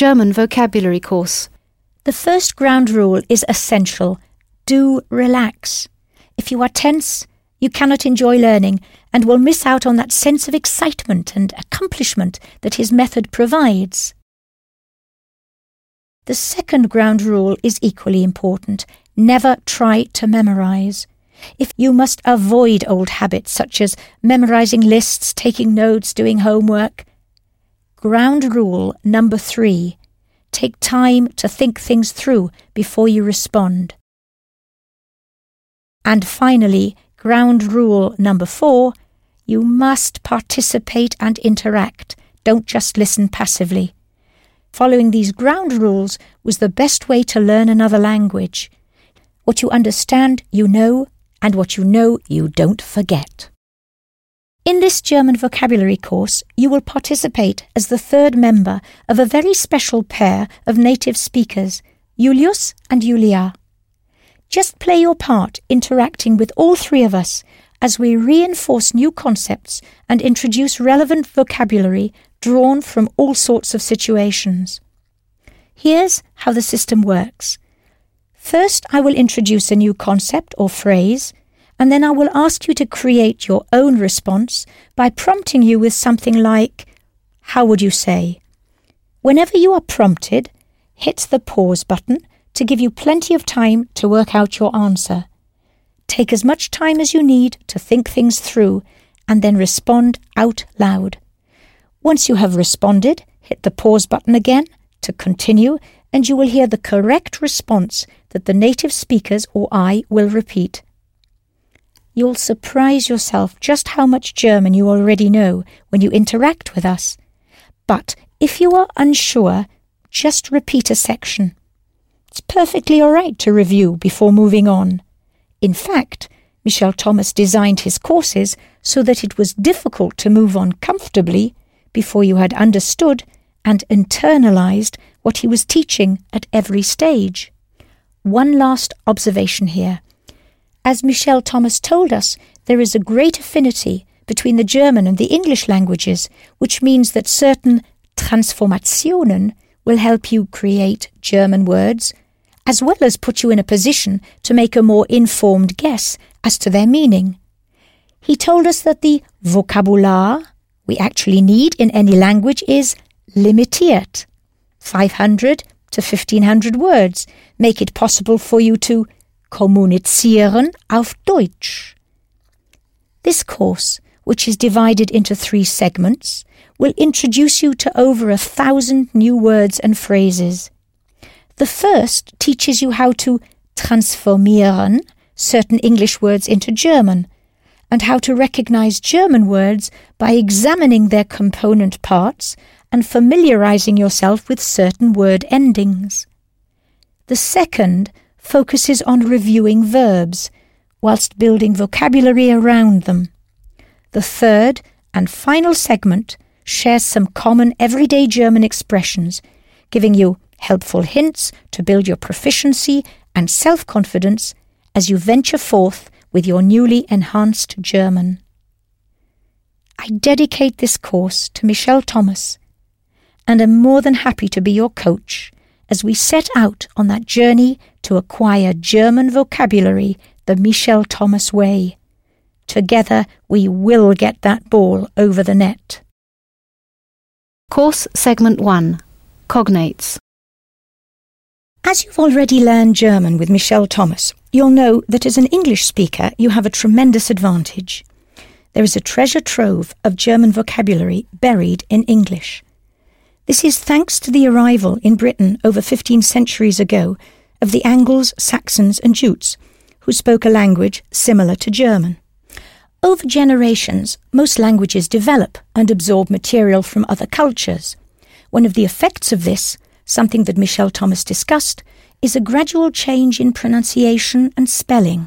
German vocabulary course. The first ground rule is essential. Do relax. If you are tense, you cannot enjoy learning and will miss out on that sense of excitement and accomplishment that his method provides. The second ground rule is equally important. Never try to memorize. If you must avoid old habits such as memorizing lists, taking notes, doing homework. Ground rule number three take time to think things through before you respond. And finally, ground rule number four you must participate and interact. Don't just listen passively. Following these ground rules was the best way to learn another language. What you understand, you know, and what you know, you don't forget. In this German vocabulary course, you will participate as the third member of a very special pair of native speakers, Julius and Julia. Just play your part interacting with all three of us as we reinforce new concepts and introduce relevant vocabulary drawn from all sorts of situations. Here's how the system works. First, I will introduce a new concept or phrase, and then I will ask you to create your own response by prompting you with something like, How would you say? Whenever you are prompted, hit the pause button to give you plenty of time to work out your answer. Take as much time as you need to think things through and then respond out loud. Once you have responded, hit the pause button again to continue and you will hear the correct response that the native speakers or I will repeat. You'll surprise yourself just how much German you already know when you interact with us. But if you are unsure, just repeat a section. It's perfectly all right to review before moving on. In fact, Michel Thomas designed his courses so that it was difficult to move on comfortably before you had understood and internalized what he was teaching at every stage. One last observation here. As Michel Thomas told us, there is a great affinity between the German and the English languages, which means that certain Transformationen will help you create German words, as well as put you in a position to make a more informed guess as to their meaning. He told us that the vocabular we actually need in any language is limitiert. 500 to 1500 words make it possible for you to kommunizieren auf Deutsch. This course, which is divided into three segments, will introduce you to over a thousand new words and phrases. The first teaches you how to transformieren certain English words into German, and how to recognize German words by examining their component parts and familiarizing yourself with certain word endings. The second focuses on reviewing verbs, whilst building vocabulary around them. The third and final segment shares some common everyday German expressions, giving you helpful hints to build your proficiency and self confidence as you venture forth with your newly enhanced German. I dedicate this course to Michel Thomas and am more than happy to be your coach as we set out on that journey to acquire German vocabulary the Michel Thomas way. Together we will get that ball over the net. Course Segment 1 Cognates. As you've already learned German with Michel Thomas, you'll know that as an English speaker you have a tremendous advantage. There is a treasure trove of German vocabulary buried in English. This is thanks to the arrival in Britain over 15 centuries ago of the Angles, Saxons, and Jutes, who spoke a language similar to German. Over generations, most languages develop and absorb material from other cultures. One of the effects of this, something that Michel Thomas discussed, is a gradual change in pronunciation and spelling.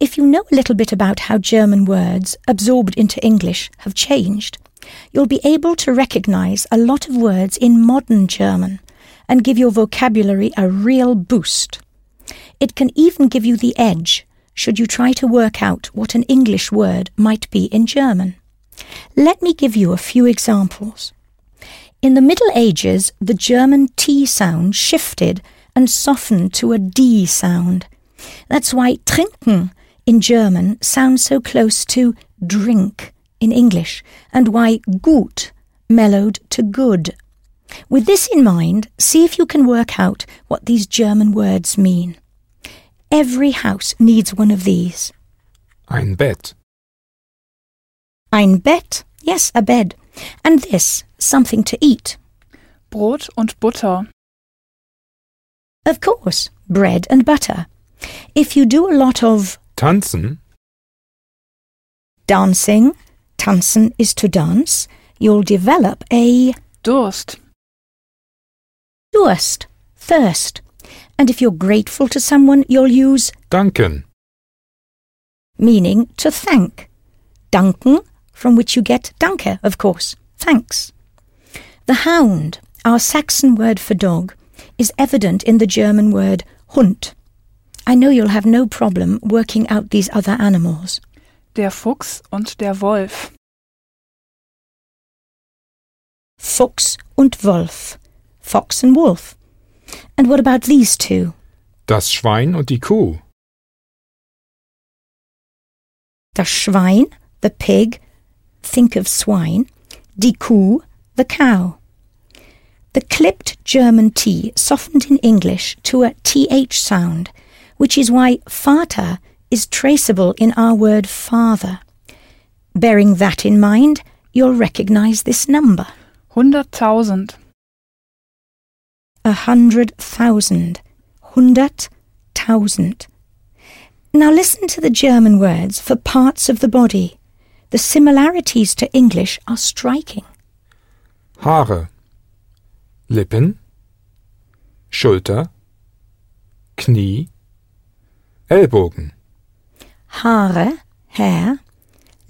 If you know a little bit about how German words, absorbed into English, have changed, you'll be able to recognize a lot of words in modern German and give your vocabulary a real boost. It can even give you the edge should you try to work out what an English word might be in German. Let me give you a few examples. In the Middle Ages, the German T sound shifted and softened to a D sound. That's why trinken in German sounds so close to drink in English, and why gut mellowed to good. With this in mind, see if you can work out what these German words mean. Every house needs one of these. Ein Bett. Ein Bett, yes, a bed. And this, something to eat. Brot und Butter. Of course, bread and butter. If you do a lot of Tanzen. dancing, tanzen is to dance, you'll develop a Durst. Durst, thirst. And if you're grateful to someone, you'll use Danken. meaning to thank. Danken, from which you get danke, of course, thanks. The hound, our Saxon word for dog, is evident in the German word Hund. I know you'll have no problem working out these other animals. Der Fuchs und der Wolf. Fuchs und Wolf. Fox and wolf. And what about these two? Das Schwein und die Kuh. Das Schwein, the pig, think of swine. Die Kuh, the cow. The clipped German T softened in English to a TH sound, which is why Vater is traceable in our word father. Bearing that in mind, you'll recognize this number. Hunderttausend. a hundred thousand, hundert tausend. Now listen to the German words for parts of the body. The similarities to English are striking. Haare. Lippen. Schulter. Knie. Ellbogen. Haare, hair,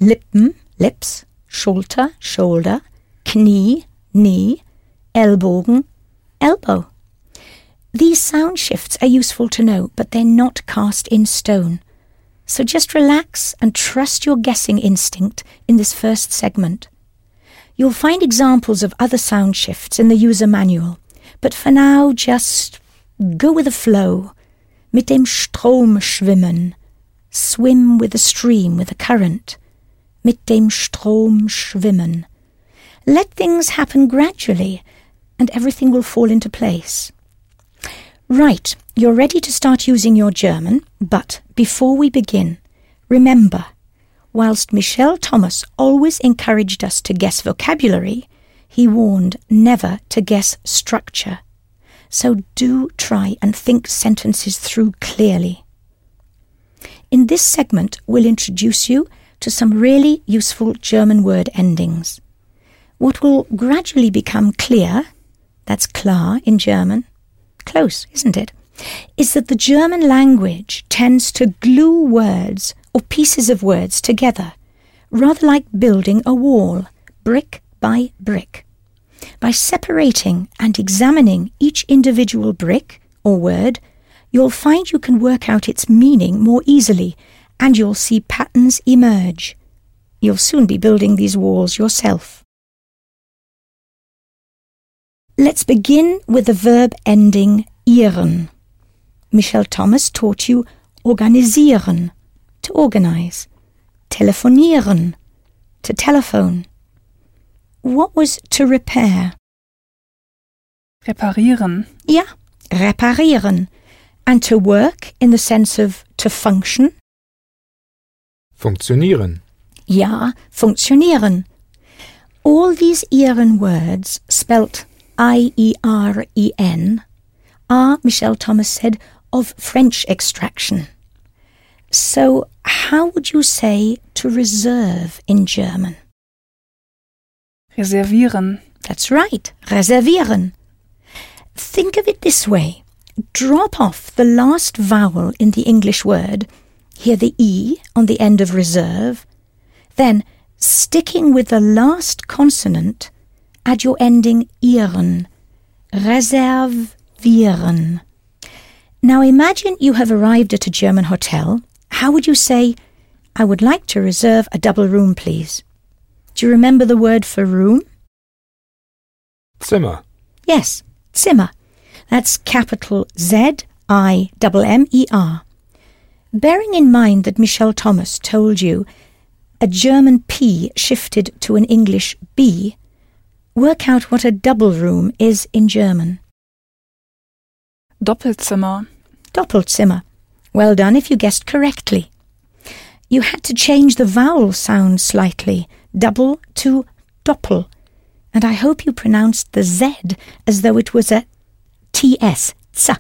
Lippen, lips, Schulter, shoulder, Knie, knee, Ellbogen, elbow. These sound shifts are useful to know, but they're not cast in stone. So just relax and trust your guessing instinct in this first segment. You'll find examples of other sound shifts in the user manual, but for now just go with the flow. Mit dem Strom schwimmen. Swim with the stream, with the current. Mit dem Strom schwimmen. Let things happen gradually, and everything will fall into place. Right, you're ready to start using your German, but before we begin, remember, whilst Michel Thomas always encouraged us to guess vocabulary, he warned never to guess structure. So do try and think sentences through clearly. In this segment, we'll introduce you to some really useful German word endings. What will gradually become clear, that's klar in German, close, isn't it? Is that the German language tends to glue words or pieces of words together, rather like building a wall, brick by brick. By separating and examining each individual brick or word, you'll find you can work out its meaning more easily and you'll see patterns emerge. You'll soon be building these walls yourself. Let's begin with the verb ending ieren. Michel Thomas taught you organisieren, to organize, telefonieren, to telephone. What was to repair? Reparieren. Ja, reparieren. And to work in the sense of to function? Funktionieren. Ja, funktionieren. All these ieren words, spelt I-E-R-E-N, are, Michel Thomas said, of French extraction. So, how would you say to reserve in German? Reservieren. That's right, reservieren. Think of it this way drop off the last vowel in the English word, hear the E on the end of reserve, then, sticking with the last consonant, add your ending ieren, reservieren. Now imagine you have arrived at a German hotel. How would you say, I would like to reserve a double room, please? Do you remember the word for room? Zimmer. Yes, Zimmer. That's capital Z I M M E R. Bearing in mind that Michel Thomas told you a German P shifted to an English B, work out what a double room is in German. Doppelzimmer. Doppelzimmer. Well done if you guessed correctly. You had to change the vowel sound slightly, double to doppel, and I hope you pronounced the Z as though it was a TS, z,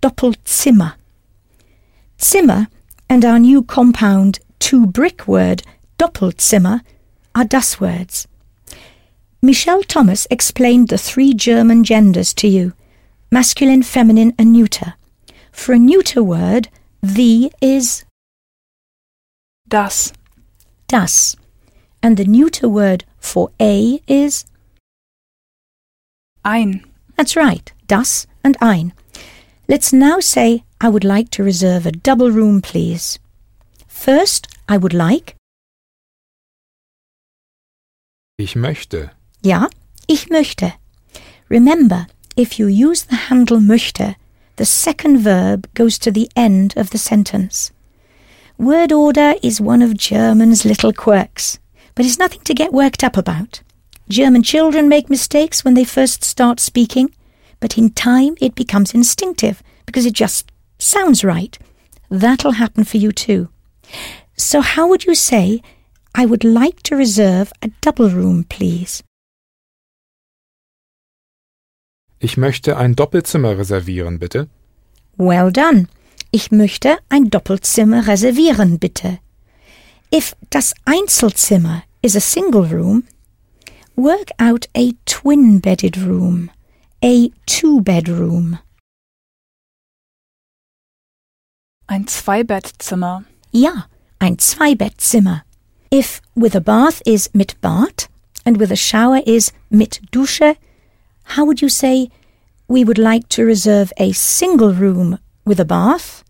Doppelzimmer. Zimmer and our new compound two brick word, Doppelzimmer, are das words. Michel Thomas explained the three German genders to you masculine, feminine, and neuter. For a neuter word, the is Das. das, and the neuter word for a is Ein. that's right, das and ein. Let's now say, I would like to reserve a double room, please. First, I would like, Ich möchte. ja, ich möchte. Remember, if you use the handle möchte, the second verb goes to the end of the sentence. Word order is one of German's little quirks, but it's nothing to get worked up about. German children make mistakes when they first start speaking, but in time it becomes instinctive because it just sounds right. That'll happen for you too. So, how would you say, I would like to reserve a double room, please? Ich möchte ein Doppelzimmer reservieren, bitte. Well done. Ich möchte ein Doppelzimmer reservieren, bitte. If das Einzelzimmer is a single room, work out a twin-bedded room, a two-bedroom. Ein Zweibettzimmer. Ja, ein Zweibettzimmer. If with a bath is mit Bad and with a shower is mit Dusche, how would you say we would like to reserve a single room with a bath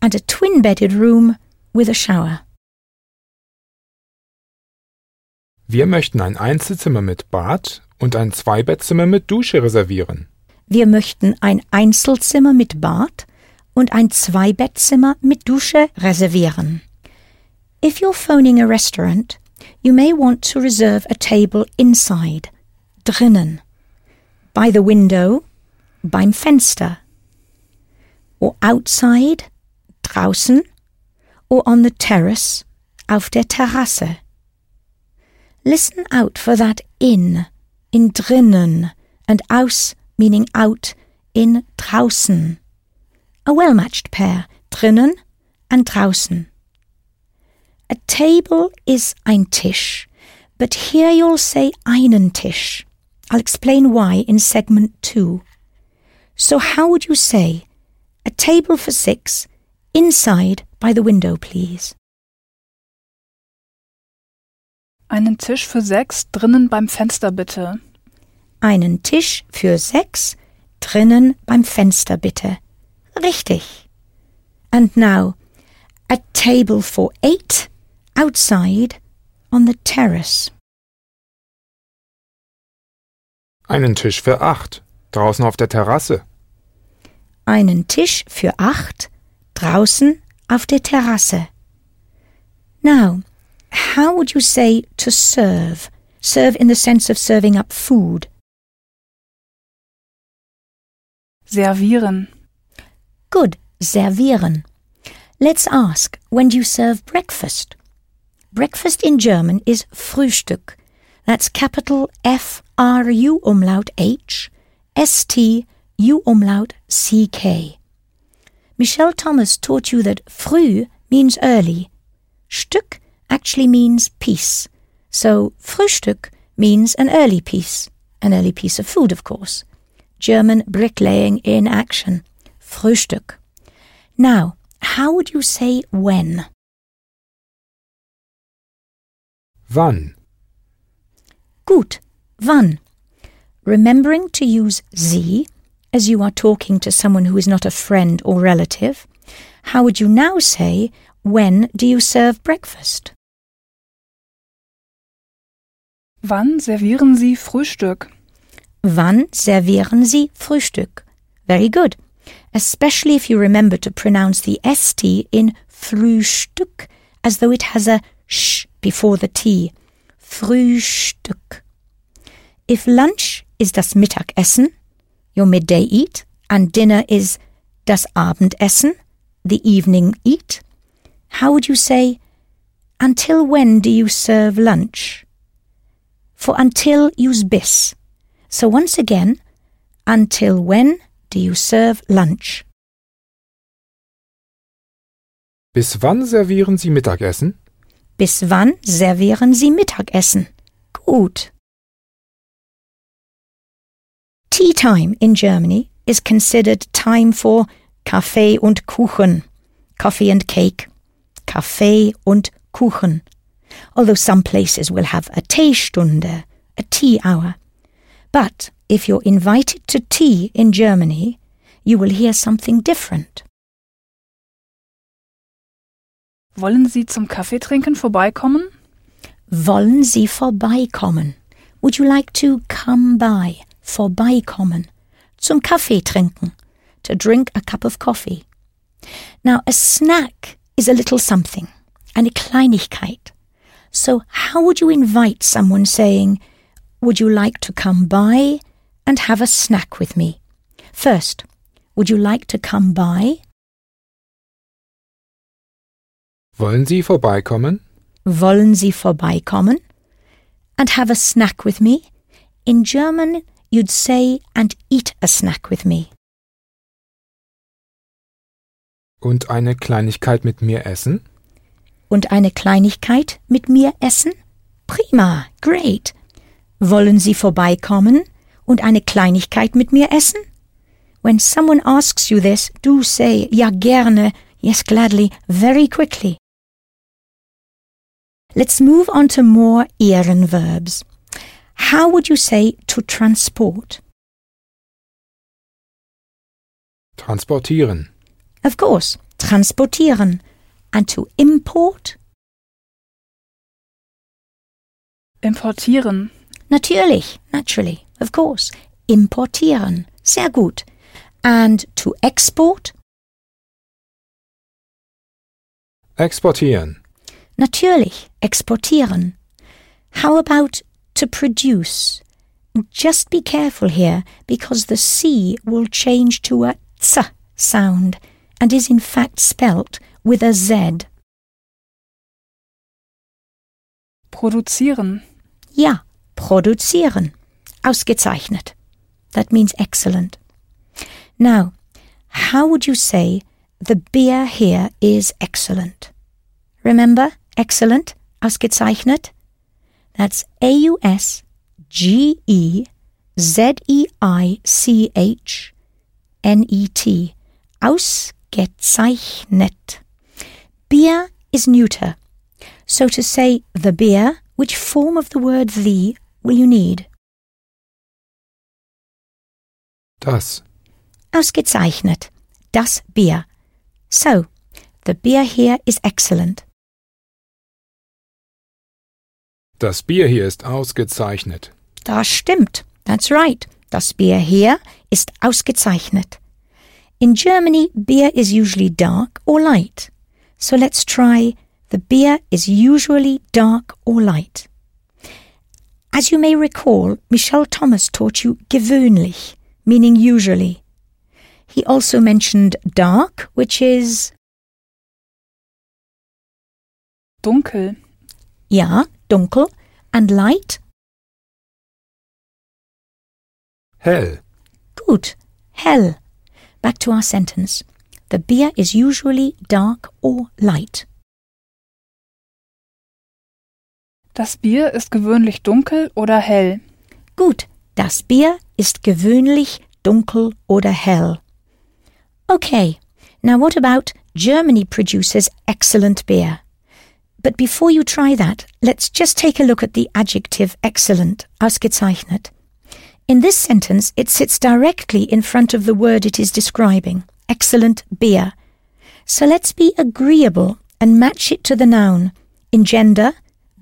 and a twin-bedded room with a shower? Wir möchten ein Einzelzimmer mit Bad und ein Zweibettzimmer mit Dusche reservieren. Wir möchten ein Einzelzimmer mit Bad und ein Zweibettzimmer mit Dusche reservieren. If you're phoning a restaurant, you may want to reserve a table inside, drinnen, by the window, beim Fenster, or outside, draußen, or on the terrace, auf der Terrasse. Listen out for that in, in drinnen, and aus meaning out, in draußen. A well matched pair, drinnen and draußen. A table is ein Tisch, but here you'll say einen Tisch. I'll explain why in segment two. So, how would you say, a table for six, inside by the window, please? Einen Tisch für sechs drinnen beim Fenster bitte. Einen Tisch für sechs, drinnen beim Fenster bitte. Richtig. And now, a table for eight, outside, on the terrace. Einen Tisch für acht, draußen auf der Terrasse. Einen Tisch für acht, draußen auf der Terrasse. Now, how would you say to serve? Serve in the sense of serving up food. Servieren. Good, servieren. Let's ask, when do you serve breakfast? Breakfast in German is Frühstück. That's capital F R U umlaut H S T U umlaut C K. Michel Thomas taught you that früh means early. Stück actually means piece. So Frühstück means an early piece, an early piece of food, of course. German bricklaying in action. Frühstück. Now, how would you say when? Wann? Gut, wann? Remembering to use sie as you are talking to someone who is not a friend or relative, how would you now say, when do you serve breakfast? Wann servieren Sie Frühstück? Wann servieren Sie Frühstück? Very good. Especially if you remember to pronounce the ST in Frühstück as though it has a sh before the T. Frühstück. If lunch is das Mittagessen, your midday eat, and dinner is das Abendessen, the evening eat, how would you say, until when do you serve lunch? For until use bis. So once again, until when do you serve lunch? Bis wann servieren Sie Mittagessen? Bis wann servieren Sie Mittagessen? Gut. Tea time in Germany is considered time for Kaffee und Kuchen, coffee and cake, Kaffee und Kuchen. Although some places will have a Teestunde, a tea hour. But if you're invited to tea in Germany, you will hear something different. Wollen Sie zum Kaffeetrinken vorbeikommen? Wollen Sie vorbeikommen? Would you like to come by? Vorbeikommen. Zum Kaffee trinken. To drink a cup of coffee. Now, a snack is a little something, eine Kleinigkeit. So, how would you invite someone saying, Would you like to come by and have a snack with me? First, would you like to come by? Wollen Sie vorbeikommen? Wollen Sie vorbeikommen? And have a snack with me? In German, you'd say, and eat a snack with me. Und eine Kleinigkeit mit mir essen? Und eine Kleinigkeit mit mir essen? Prima, great. Wollen Sie vorbeikommen und eine Kleinigkeit mit mir essen? When someone asks you this, do say, ja gerne, yes gladly, very quickly. Let's move on to more Ehrenverbs. How would you say to transport? Transportieren. Of course, transportieren. And to import? Importieren. Natürlich, naturally, of course. Importieren. Sehr gut. And to export? Exportieren. Natürlich, exportieren. How about to produce? Just be careful here because the C will change to a ts sound and is in fact spelt with a Z. Produzieren. Ja, produzieren. Ausgezeichnet. That means excellent. Now, how would you say the beer here is excellent? Remember, excellent, ausgezeichnet? That's A U S G E Z E I C H N E T. Ausgezeichnet. Beer is neuter. So to say the beer, which form of the word the will you need? Das. Ausgezeichnet. Das Bier. So, the beer here is excellent. Das Bier hier ist ausgezeichnet. Das stimmt. That's right. Das Bier hier ist ausgezeichnet. In Germany, beer is usually dark or light. So let's try the beer is usually dark or light. As you may recall, Michel Thomas taught you gewöhnlich, meaning usually. He also mentioned dark, which is, Dunkel. ja, dunkel, and light, Hell. Gut, hell. Back to our sentence. The beer is usually dark or light. Das Bier ist gewöhnlich dunkel oder hell. Gut, das Bier ist gewöhnlich dunkel oder hell. Okay, now what about Germany produces excellent beer? But before you try that, let's just take a look at the adjective excellent, ausgezeichnet. In this sentence, it sits directly in front of the word it is describing, excellent beer. So let's be agreeable and match it to the noun. In gender,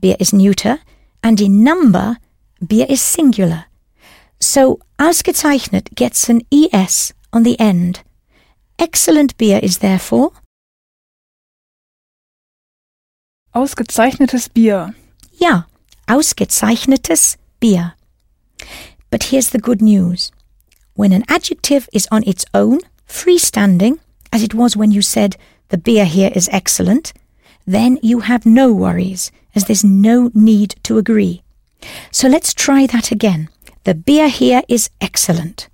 beer is neuter, and in number, beer is singular. So ausgezeichnet gets an ES on the end. Excellent beer is therefore Ausgezeichnetes Bier. Ja, ausgezeichnetes Bier. But here's the good news. When an adjective is on its own, freestanding, as it was when you said the beer here is excellent, then you have no worries, as there's no need to agree. So let's try that again. The beer here is excellent.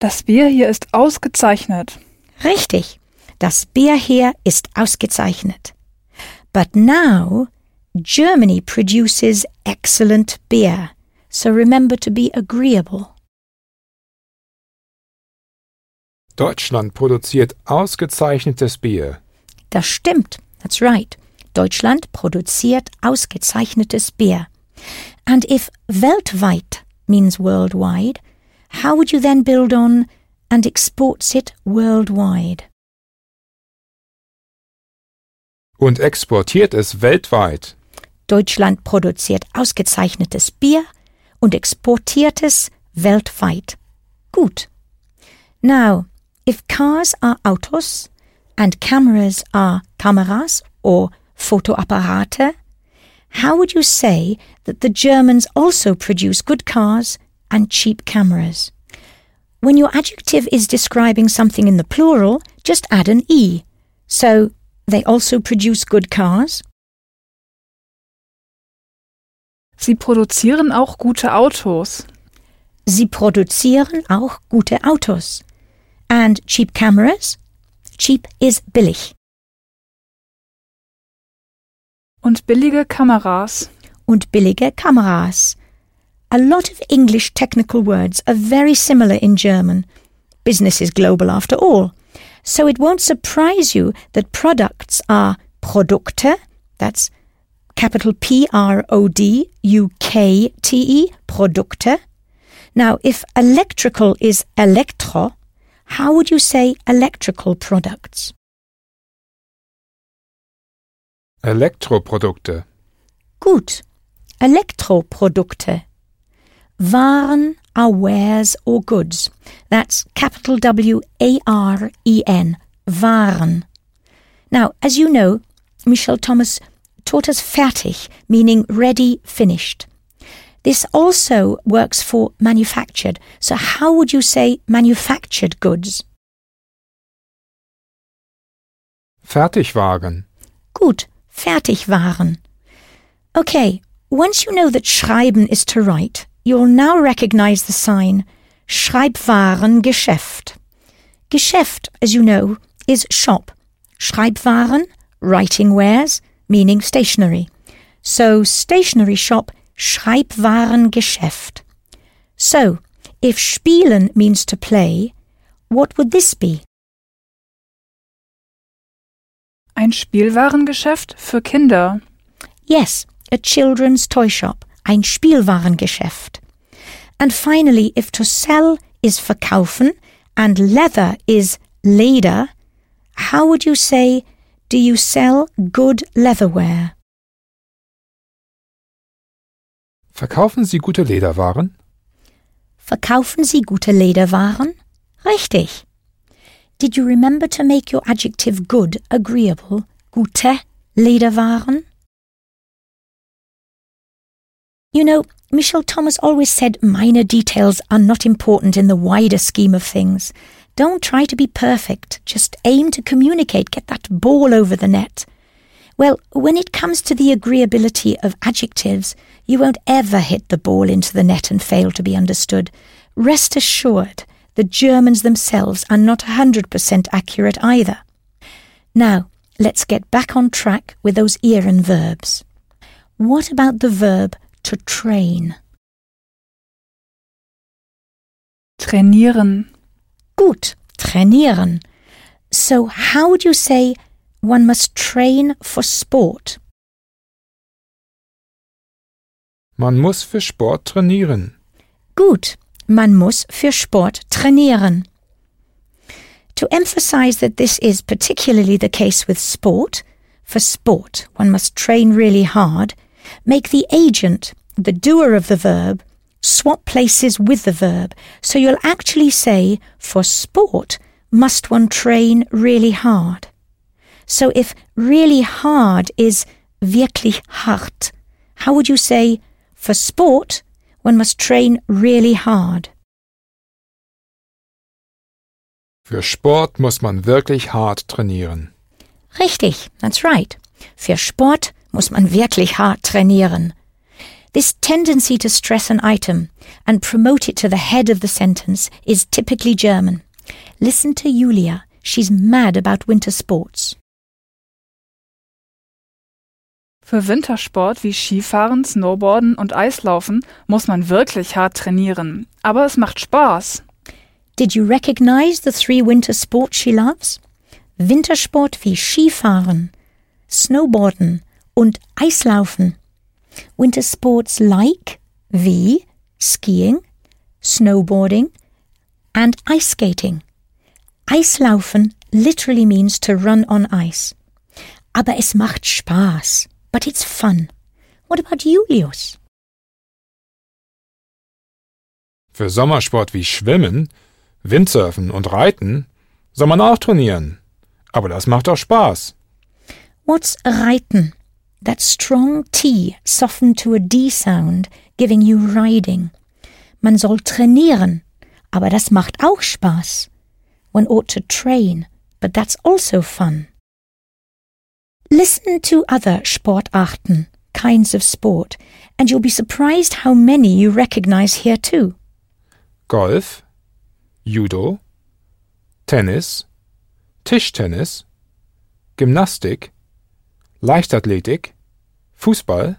Das Bier hier ist ausgezeichnet. Richtig. Das Bier hier ist ausgezeichnet. But now, Germany produces excellent beer. So remember to be agreeable. Deutschland produziert ausgezeichnetes Bier. Das stimmt. That's right. Deutschland produziert ausgezeichnetes Bier. And if weltweit means worldwide, how would you then build on and exports it worldwide? Und exportiert es weltweit. Deutschland produziert ausgezeichnetes Bier und exportiert es weltweit. Gut. Now, if cars are Autos and cameras are Kameras or Fotoapparate, how would you say that the Germans also produce good cars and cheap cameras? When your adjective is describing something in the plural, just add an E. So, they also produce good cars, Sie produzieren auch gute Autos. Sie produzieren auch gute Autos. And cheap cameras? Cheap is billig. Und billige Kameras. Und billige Kameras. A lot of English technical words are very similar in German. Business is global after all. So it won't surprise you that products are Produkte, that's capital P R O D U K T E, Produkte. Now, if electrical is Elektro, how would you say electrical products? Elektroprodukte. Gut. Elektroprodukte. Waren are wares or goods. That's capital W A R E N. Waren. Now, as you know, Michel Thomas taught us fertig, meaning ready, finished. This also works for manufactured. So, how would you say manufactured goods? Fertigwaren. Gut, Fertigwaren. Okay, once you know that schreiben is to write, you'll now recognize the sign Schreibwarengeschäft. Geschäft, as you know, is shop. Schreibwaren, writing wares, meaning stationery. So, stationery shop, Schreibwarengeschäft. So, if spielen means to play, what would this be? Ein Spielwarengeschäft für Kinder. Yes, a children's toy shop, ein Spielwarengeschäft. And finally, if to sell is verkaufen and leather is Leder, how would you say, do you sell good leatherware? Verkaufen Sie gute Lederwaren? Verkaufen Sie gute Lederwaren? Richtig. Did you remember to make your adjective good agreeable? Gute Lederwaren? You know, Michel Thomas always said minor details are not important in the wider scheme of things. Don't try to be perfect, just aim to communicate, get that ball over the net. Well, when it comes to the agreeability of adjectives, you won't ever hit the ball into the net and fail to be understood. Rest assured, the Germans themselves are not 100% accurate either. Now, let's get back on track with those ieren verbs. What about the verb to train? Trainieren. Gut, trainieren. So, how would you say one must train for sport? Man muss für Sport trainieren. Gut, man muss für Sport trainieren. To emphasize that this is particularly the case with sport, for sport one must train really hard, make the agent, the doer of the verb, swap places with the verb. So you'll actually say, for sport, must one train really hard? So if really hard is wirklich hart, how would you say, for sport, one must train really hard? Für Sport muss man wirklich hart trainieren. Richtig, that's right. Für Sport muss man wirklich hart trainieren. This tendency to stress an item and promote it to the head of the sentence is typically German. Listen to Julia. She's mad about winter sports. Für Wintersport wie Skifahren, Snowboarden und Eislaufen muss man wirklich hart trainieren. Aber es macht Spaß. Did you recognize the three winter sports she loves? Wintersport wie Skifahren, Snowboarden und Eislaufen. Winter sports like wie skiing, snowboarding and ice skating. Eislaufen literally means to run on ice. Aber es macht Spaß. But it's fun. What about Julius? Für Sommersport wie Schwimmen, Windsurfen und Reiten soll man auch trainieren. Aber das macht auch Spaß. What's reiten? That strong T softened to a D sound, giving you riding. Man soll trainieren, aber das macht auch Spaß. One ought to train, but that's also fun. Listen to other Sportarten, kinds of sport, and you'll be surprised how many you recognize here too. Golf, Judo, Tennis, Tischtennis, Gymnastik, Leichtathletik, Fußball,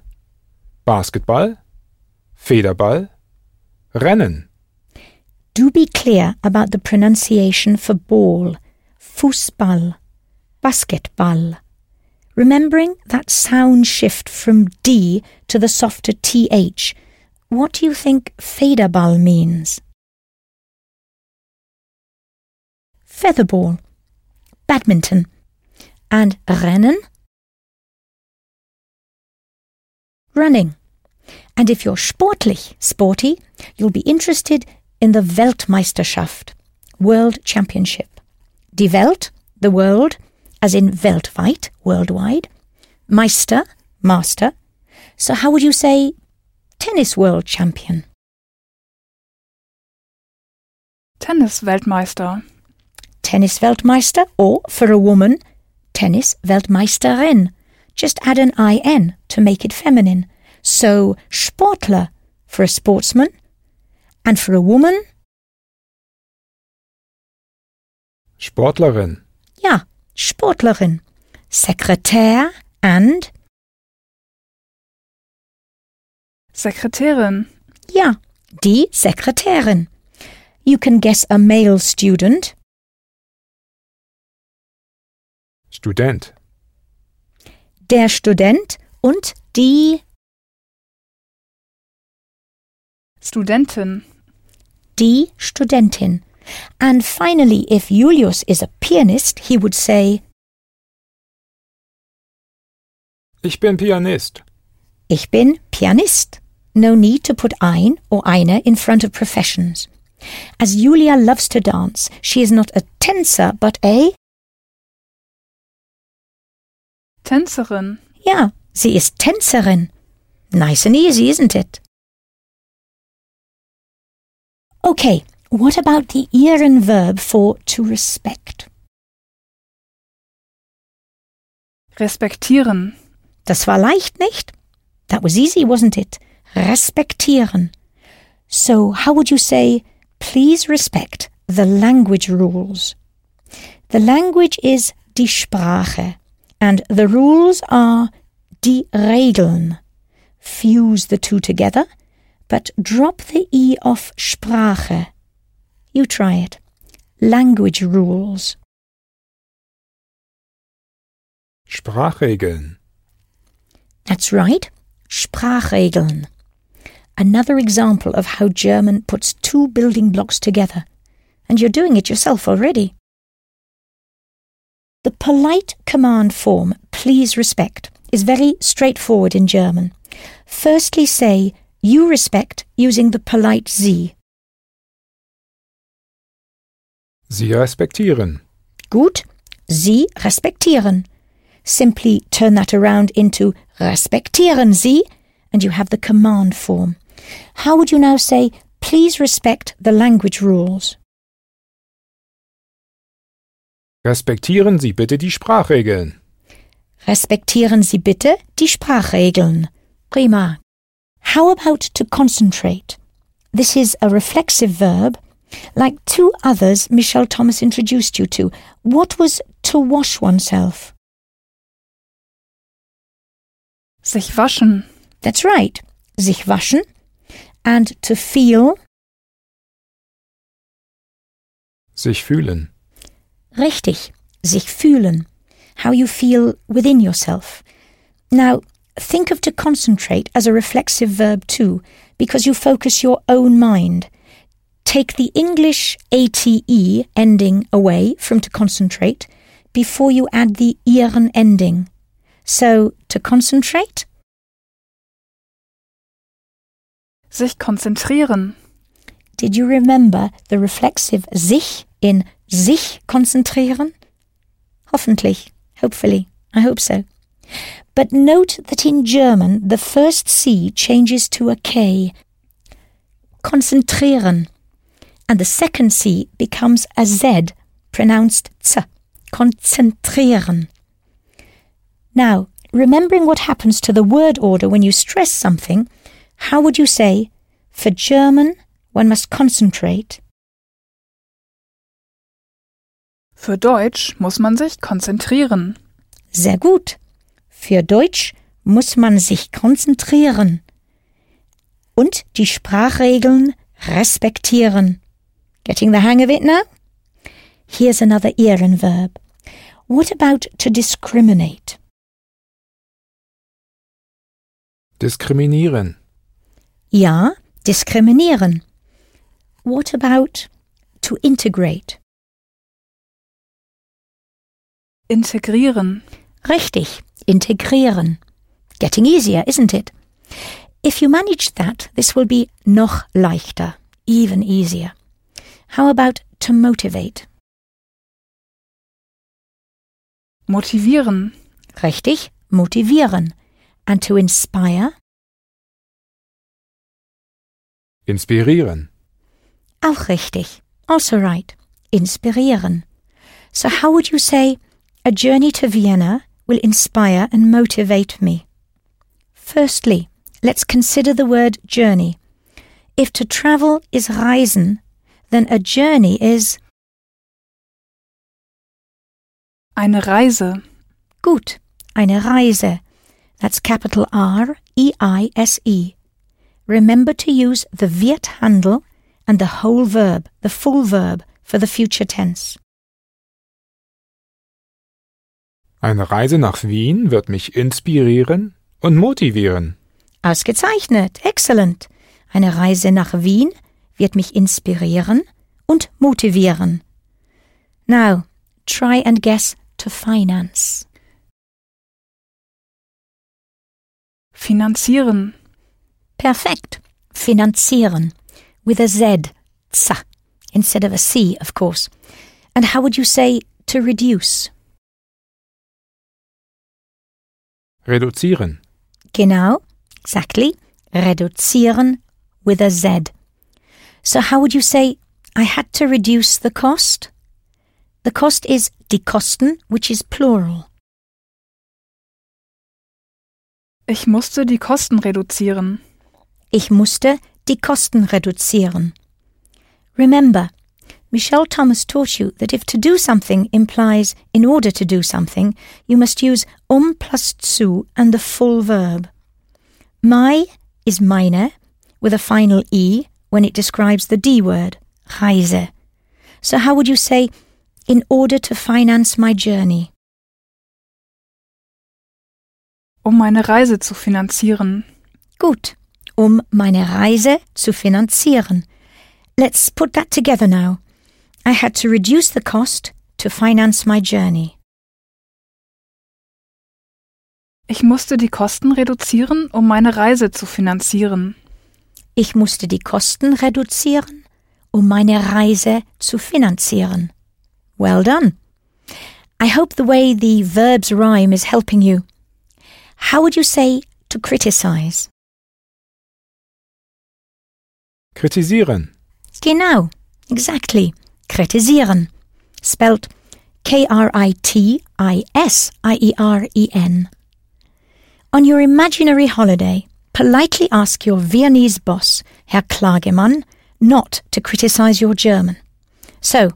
Basketball, Federball, Rennen. Do be clear about the pronunciation for ball, Fußball, Basketball. Remembering that sound shift from D to the softer TH, what do you think Federball means? Featherball, badminton, and Rennen? Running. And if you're sportlich, sporty, you'll be interested in the Weltmeisterschaft, World Championship. Die Welt, the world, as in weltweit, worldwide. Meister, master. So how would you say tennis world champion? Tennis-Weltmeister. Tennis-Weltmeister or, for a woman, Tennis-Weltmeisterin. Just add an IN to make it feminine. So Sportler for a sportsman and for a woman, Sportlerin, ja, Sportlerin. Sekretär and, Sekretärin. ja, die Sekretärin. You can guess a male student, Student, der Student und die, Studentin. die Studentin. And finally, if Julius is a pianist, he would say, ich bin Pianist. Ich bin Pianist. No need to put ein or eine in front of professions. As Julia loves to dance, she is not a Tänzer but a, Tänzerin. Yeah, sie ist Tänzerin. Nice and easy, isn't it? Okay, what about the ieren verb for to respect? Respektieren. Das war leicht, nicht? That was easy, wasn't it? Respektieren. So, how would you say, please respect the language rules? The language is die Sprache, and the rules are die Regeln. Fuse the two together, but drop the E off Sprache. You try it. Language rules. Sprachregeln, That's right, Sprachregeln. Another example of how German puts two building blocks together. And you're doing it yourself already. The polite command form, please respect, is very straightforward in German. Firstly say, you respect using the polite Sie. Sie respektieren. Gut, Sie respektieren. Simply turn that around into respektieren Sie and you have the command form. How would you now say, please respect the language rules? Respektieren Sie bitte die Sprachregeln. Respektieren Sie bitte die Sprachregeln. Prima. How about to concentrate? This is a reflexive verb, like two others Michel Thomas introduced you to. What was to wash oneself? Sich waschen. That's right. Sich waschen. And to feel. Sich fühlen. Richtig. Sich fühlen. How you feel within yourself. Now, think of to concentrate as a reflexive verb too, because you focus your own mind. Take the English ATE ending away from to concentrate before you add the ieren ending. So, to concentrate, Sich konzentrieren. did you remember the reflexive sich in sich konzentrieren? Hoffentlich, hopefully, I hope so. But note that in German the first C changes to a K. Konzentrieren. And the second C becomes a Z, pronounced Z. Konzentrieren. Now, remembering what happens to the word order when you stress something, how would you say, for German, one must concentrate? Für Deutsch muss man sich konzentrieren. Sehr gut. Für Deutsch muss man sich konzentrieren und die Sprachregeln respektieren. Getting the hang of it now? Here's another ieren verb. What about to discriminate? Diskriminieren. Ja, diskriminieren. What about to integrate? Integrieren. Richtig, integrieren. Getting easier, isn't it? If you manage that, this will be noch leichter, even easier. How about to motivate? Motivieren. Richtig, motivieren. And to inspire? Inspirieren. Auch richtig. Also right. Inspirieren. So how would you say, a journey to Vienna will inspire and motivate me? Firstly, let's consider the word journey. If to travel is reisen, then a journey is Eine Reise. gut, eine Reise. That's capital R E I S E. Remember to use the wird handle and the whole verb, the full verb, for the future tense. Eine Reise nach Wien wird mich inspirieren und motivieren. Ausgezeichnet, excellent. Eine Reise nach Wien wird mich inspirieren und motivieren. Now, try and guess to finance. Finanzieren. Perfekt. Finanzieren. With a Z, za, instead of a C, of course. And how would you say to reduce? Reduzieren. Genau, exactly. Reduzieren with a Z. So how would you say, I had to reduce the cost? The cost is die Kosten, which is plural. Ich musste die Kosten reduzieren. Ich musste die Kosten reduzieren. Remember, Michel Thomas taught you that if to do something implies in order to do something, you must use um plus zu and the full verb. My is meine with a final e when it describes the D word, Reise. So how would you say, in order to finance my journey? Um meine Reise zu finanzieren. Gut, um meine Reise zu finanzieren. Let's put that together now. I had to reduce the cost to finance my journey. Ich musste die Kosten reduzieren, um meine Reise zu finanzieren. Ich musste die Kosten reduzieren, um meine Reise zu finanzieren. Well done. I hope the way the verbs rhyme is helping you. How would you say to criticize? Kritisieren. Genau, exactly. Kritisieren. Spelt K R I T I S I E R E N. On your imaginary holiday, politely ask your Viennese boss, Herr Klagemann, not to criticize your German. So,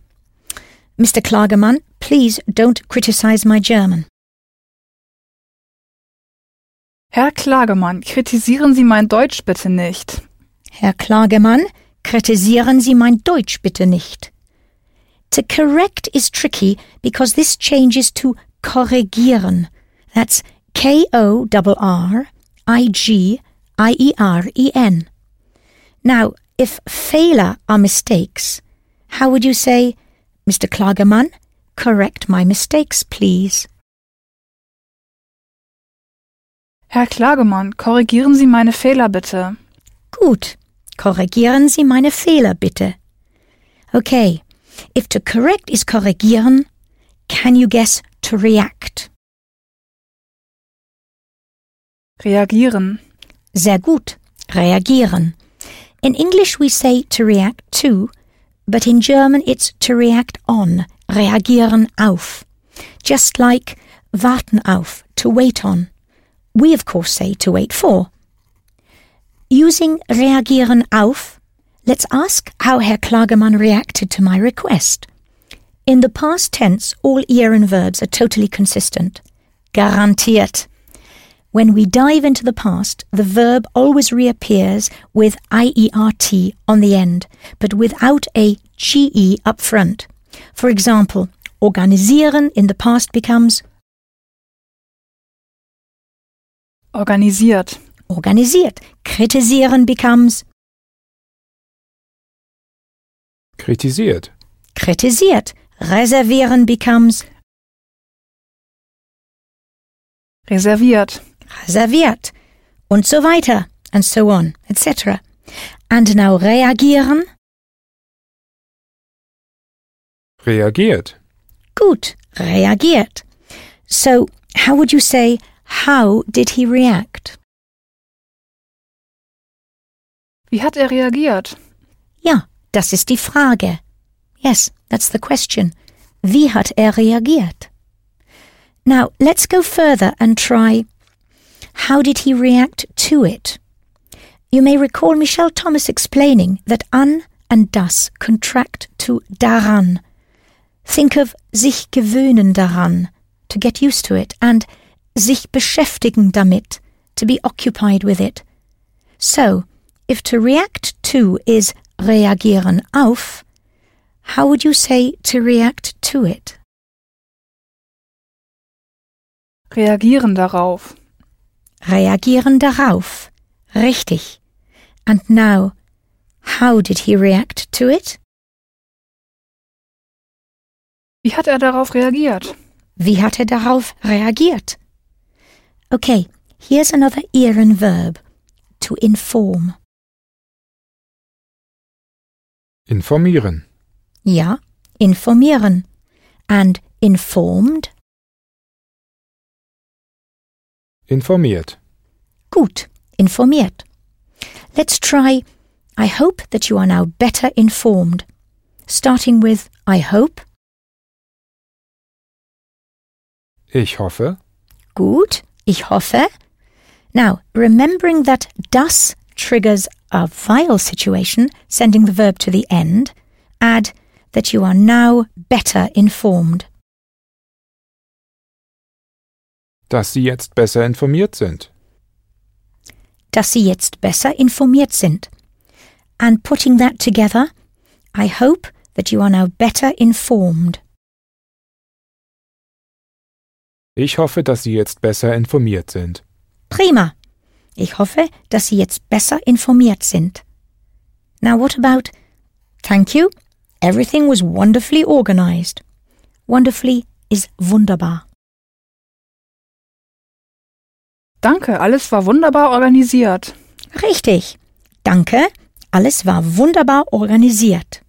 Mr. Klagemann, please don't criticize my German. Herr Klagemann, kritisieren Sie mein Deutsch bitte nicht. Herr Klagemann, kritisieren Sie mein Deutsch bitte nicht. To correct is tricky because this changes to korrigieren. That's K O R R I G I E R E N. Now, if Fehler are mistakes, how would you say, Mr. Klagemann, correct my mistakes, please? Herr Klagemann, korrigieren Sie meine Fehler bitte. Gut. Korrigieren Sie meine Fehler bitte. Okay. If to correct is korrigieren, can you guess to react? Reagieren. Sehr gut. Reagieren. In English we say to react to, but in German it's to react on. Reagieren auf. Just like warten auf, to wait on. We of course say to wait for. Using reagieren auf, let's ask how Herr Klagemann reacted to my request. In the past tense, all ieren verbs are totally consistent. Garantiert. When we dive into the past, the verb always reappears with IERT on the end, but without a GE up front. For example, organisieren in the past becomes Organisiert. organisiert. Kritisieren becomes Kritisiert. kritisiert. Reservieren becomes Reserviert. Reserviert. Und so weiter. And so on, etc. And now reagieren. Reagiert. Gut, reagiert. So, how would you say, how did he react? Wie hat er reagiert? Ja, das ist die Frage. Yes, that's the question. Wie hat er reagiert? Now, let's go further and try how did he react to it? You may recall Michel Thomas explaining that an and das contract to daran. Think of sich gewöhnen daran, to get used to it, and sich beschäftigen damit, to be occupied with it. So, if to react to is reagieren auf, how would you say to react to it? Reagieren darauf. Reagieren darauf. Richtig. And now, how did he react to it? Wie hat er darauf reagiert? Wie hat er darauf reagiert? Okay, here's another ieren verb. To inform. Informieren. Ja, informieren. And informed? Informiert. Gut, informiert. Let's try I hope that you are now better informed. Starting with I hope. Ich hoffe. Gut, ich hoffe. Now, remembering that das triggers a weil situation, sending the verb to the end, add that you are now better informed. Dass Sie jetzt besser informiert sind. Dass Sie jetzt besser informiert sind. And putting that together, I hope that you are now better informed. Ich hoffe, dass Sie jetzt besser informiert sind. Prima. Ich hoffe, dass Sie jetzt besser informiert sind. Now what about Thank you. Everything was wonderfully organized. Wonderfully is wunderbar. Danke, alles war wunderbar organisiert. Richtig. Danke, alles war wunderbar organisiert.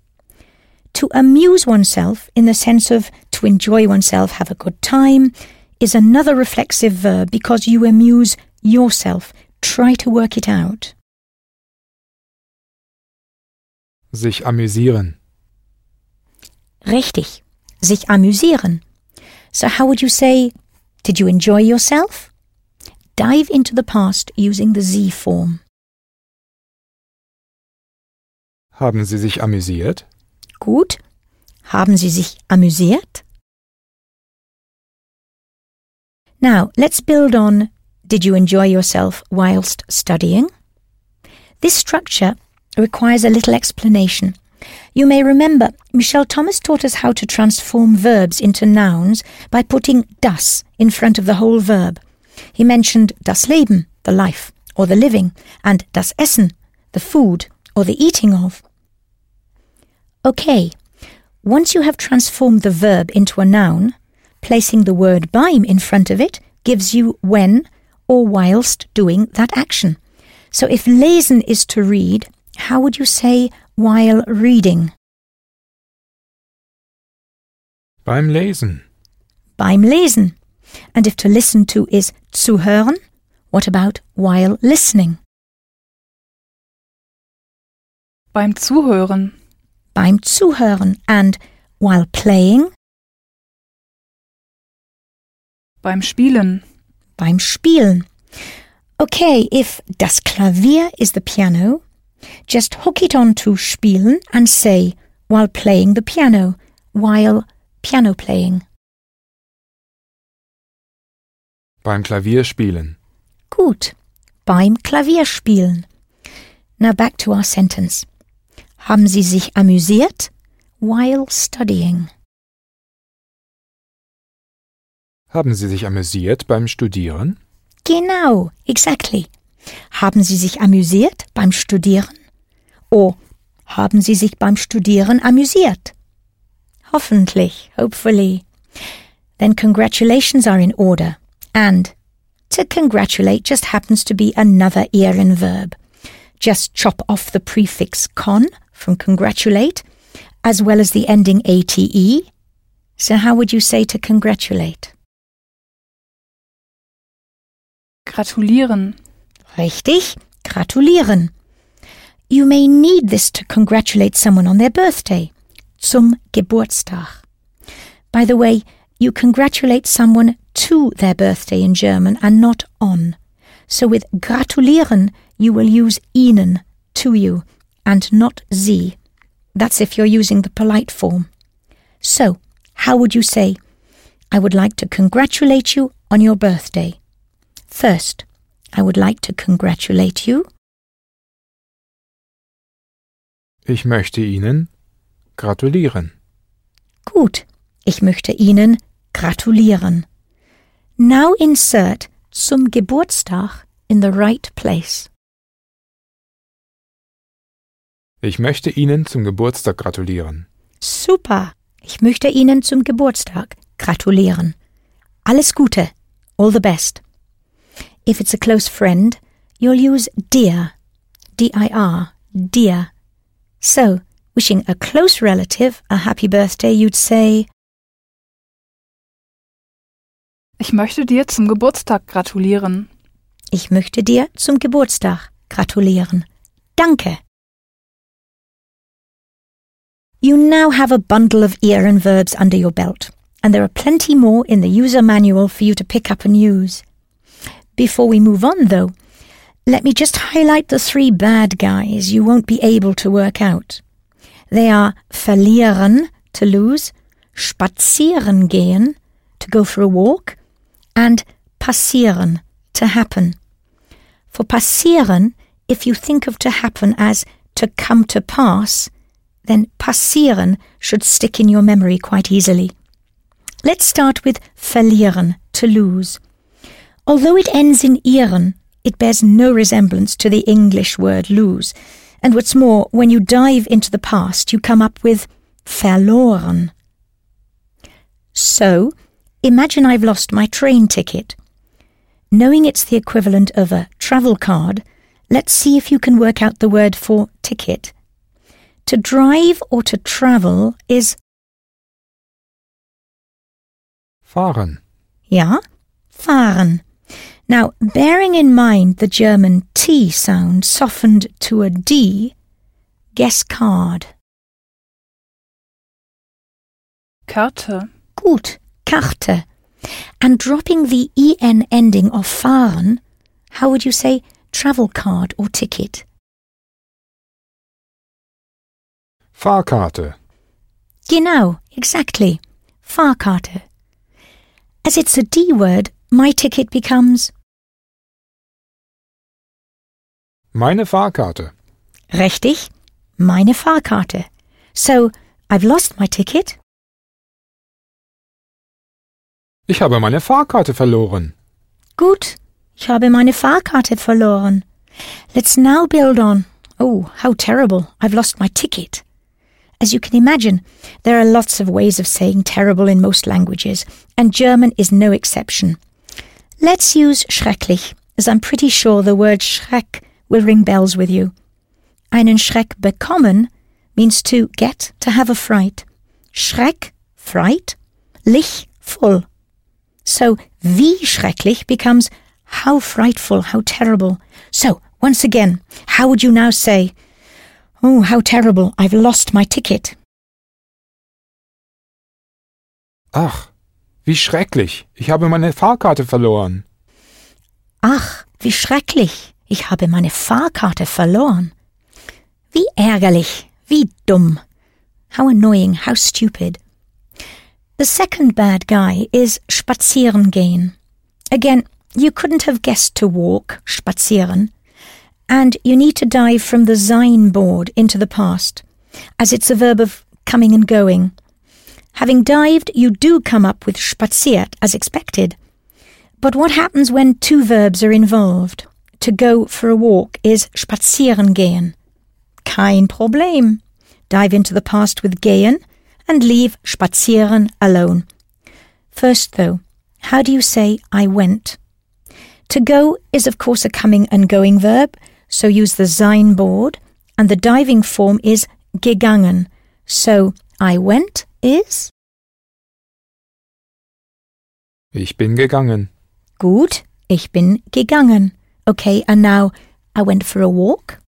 To amuse oneself in the sense of to enjoy oneself, have a good time, is another reflexive verb because you amuse yourself. Try to work it out. Sich amüsieren. Richtig. Sich amüsieren. So how would you say, did you enjoy yourself? Dive into the past using the Z form. Haben Sie sich amüsiert? Gut. Haben Sie sich amüsiert? Now, let's build on Did you enjoy yourself whilst studying? This structure requires a little explanation. You may remember Michel Thomas taught us how to transform verbs into nouns by putting das in front of the whole verb. He mentioned das Leben, the life, or the living, and das Essen, the food, or the eating of. Okay, once you have transformed the verb into a noun, placing the word beim in front of it gives you when or whilst doing that action. So if lesen is to read, how would you say while reading? Beim Lesen. Beim Lesen. And if to listen to is zuhören, what about while listening? Beim Zuhören. Beim Zuhören. And while playing? Beim Spielen. Beim Spielen. Okay, if das Klavier is the piano, just hook it on to spielen and say while playing the piano, while piano playing. Beim Klavierspielen. Gut. Beim Klavierspielen. Now back to our sentence. Haben Sie sich amüsiert while studying? Haben Sie sich amüsiert beim Studieren? Genau, exactly. Haben Sie sich amüsiert beim Studieren? Oh, haben Sie sich beim Studieren amüsiert? Hoffentlich, hopefully. Then congratulations are in order. And to congratulate just happens to be another ieren verb. Just chop off the prefix con from congratulate, as well as the ending ate. So how would you say to congratulate? Gratulieren. Richtig, gratulieren. You may need this to congratulate someone on their birthday. Zum Geburtstag. By the way, you congratulate someone to their birthday in German and not on. So with gratulieren, you will use Ihnen, to you, and not Sie. That's if you're using the polite form. So, how would you say, I would like to congratulate you on your birthday? First, I would like to congratulate you. Ich möchte Ihnen gratulieren. Gut, ich möchte Ihnen gratulieren. Now insert zum Geburtstag in the right place. Ich möchte Ihnen zum Geburtstag gratulieren. Super, ich möchte Ihnen zum Geburtstag gratulieren. Alles Gute, all the best. If it's a close friend, you'll use dir, D-I-R, dir. So, wishing a close relative a happy birthday, you'd say, Ich möchte dir zum Geburtstag gratulieren. Ich möchte dir zum Geburtstag gratulieren. Danke. You now have a bundle of ear verbs under your belt, and there are plenty more in the user manual for you to pick up and use. Before we move on, though, let me just highlight the three bad guys you won't be able to work out. They are verlieren, to lose, spazieren gehen, to go for a walk, and passieren, to happen. For passieren, if you think of to happen as to come to pass, then passieren should stick in your memory quite easily. Let's start with verlieren, to lose. Although it ends in ieren, it bears no resemblance to the English word lose, and what's more, when you dive into the past, you come up with verloren. So, imagine I've lost my train ticket. Knowing it's the equivalent of a travel card, let's see if you can work out the word for ticket. To drive or to travel is, Fahren. ja, fahren. Now, bearing in mind the German T sound softened to a D, guess card. Karte. Gut, Karte. And dropping the en ending of fahren, how would you say travel card or ticket? Fahrkarte. Genau, exactly. Fahrkarte. As it's a D word, my ticket becomes Meine Fahrkarte. richtig, meine Fahrkarte. So, I've lost my ticket. Ich habe meine Fahrkarte verloren. Gut, ich habe meine Fahrkarte verloren. Let's now build on. Oh, how terrible. I've lost my ticket. As you can imagine, there are lots of ways of saying terrible in most languages, and German is no exception. Let's use schrecklich, as I'm pretty sure the word schreck will ring bells with you. Einen Schreck bekommen means to get, to have a fright. Schreck, fright. Lich, full. So, wie schrecklich becomes how frightful, how terrible. So, once again, how would you now say, Oh, how terrible, I've lost my ticket? Ach, wie schrecklich. Ich habe meine Fahrkarte verloren. Ach, wie schrecklich, ich habe meine Fahrkarte verloren. Wie ärgerlich, wie dumm. How annoying, how stupid. The second bad guy is spazieren gehen. Again, you couldn't have guessed to walk, spazieren, and you need to dive from the sein board into the past, as it's a verb of coming and going. Having dived, you do come up with spaziert as expected. But what happens when two verbs are involved? To go for a walk is spazieren gehen. Kein Problem. Dive into the past with gehen and leave spazieren alone. First, though, how do you say I went? To go is, of course, a coming and going verb, so use the sein board, and the diving form is gegangen. So I went is Ich bin gegangen. gut, ich bin gegangen. Okay, and now I went for a walk.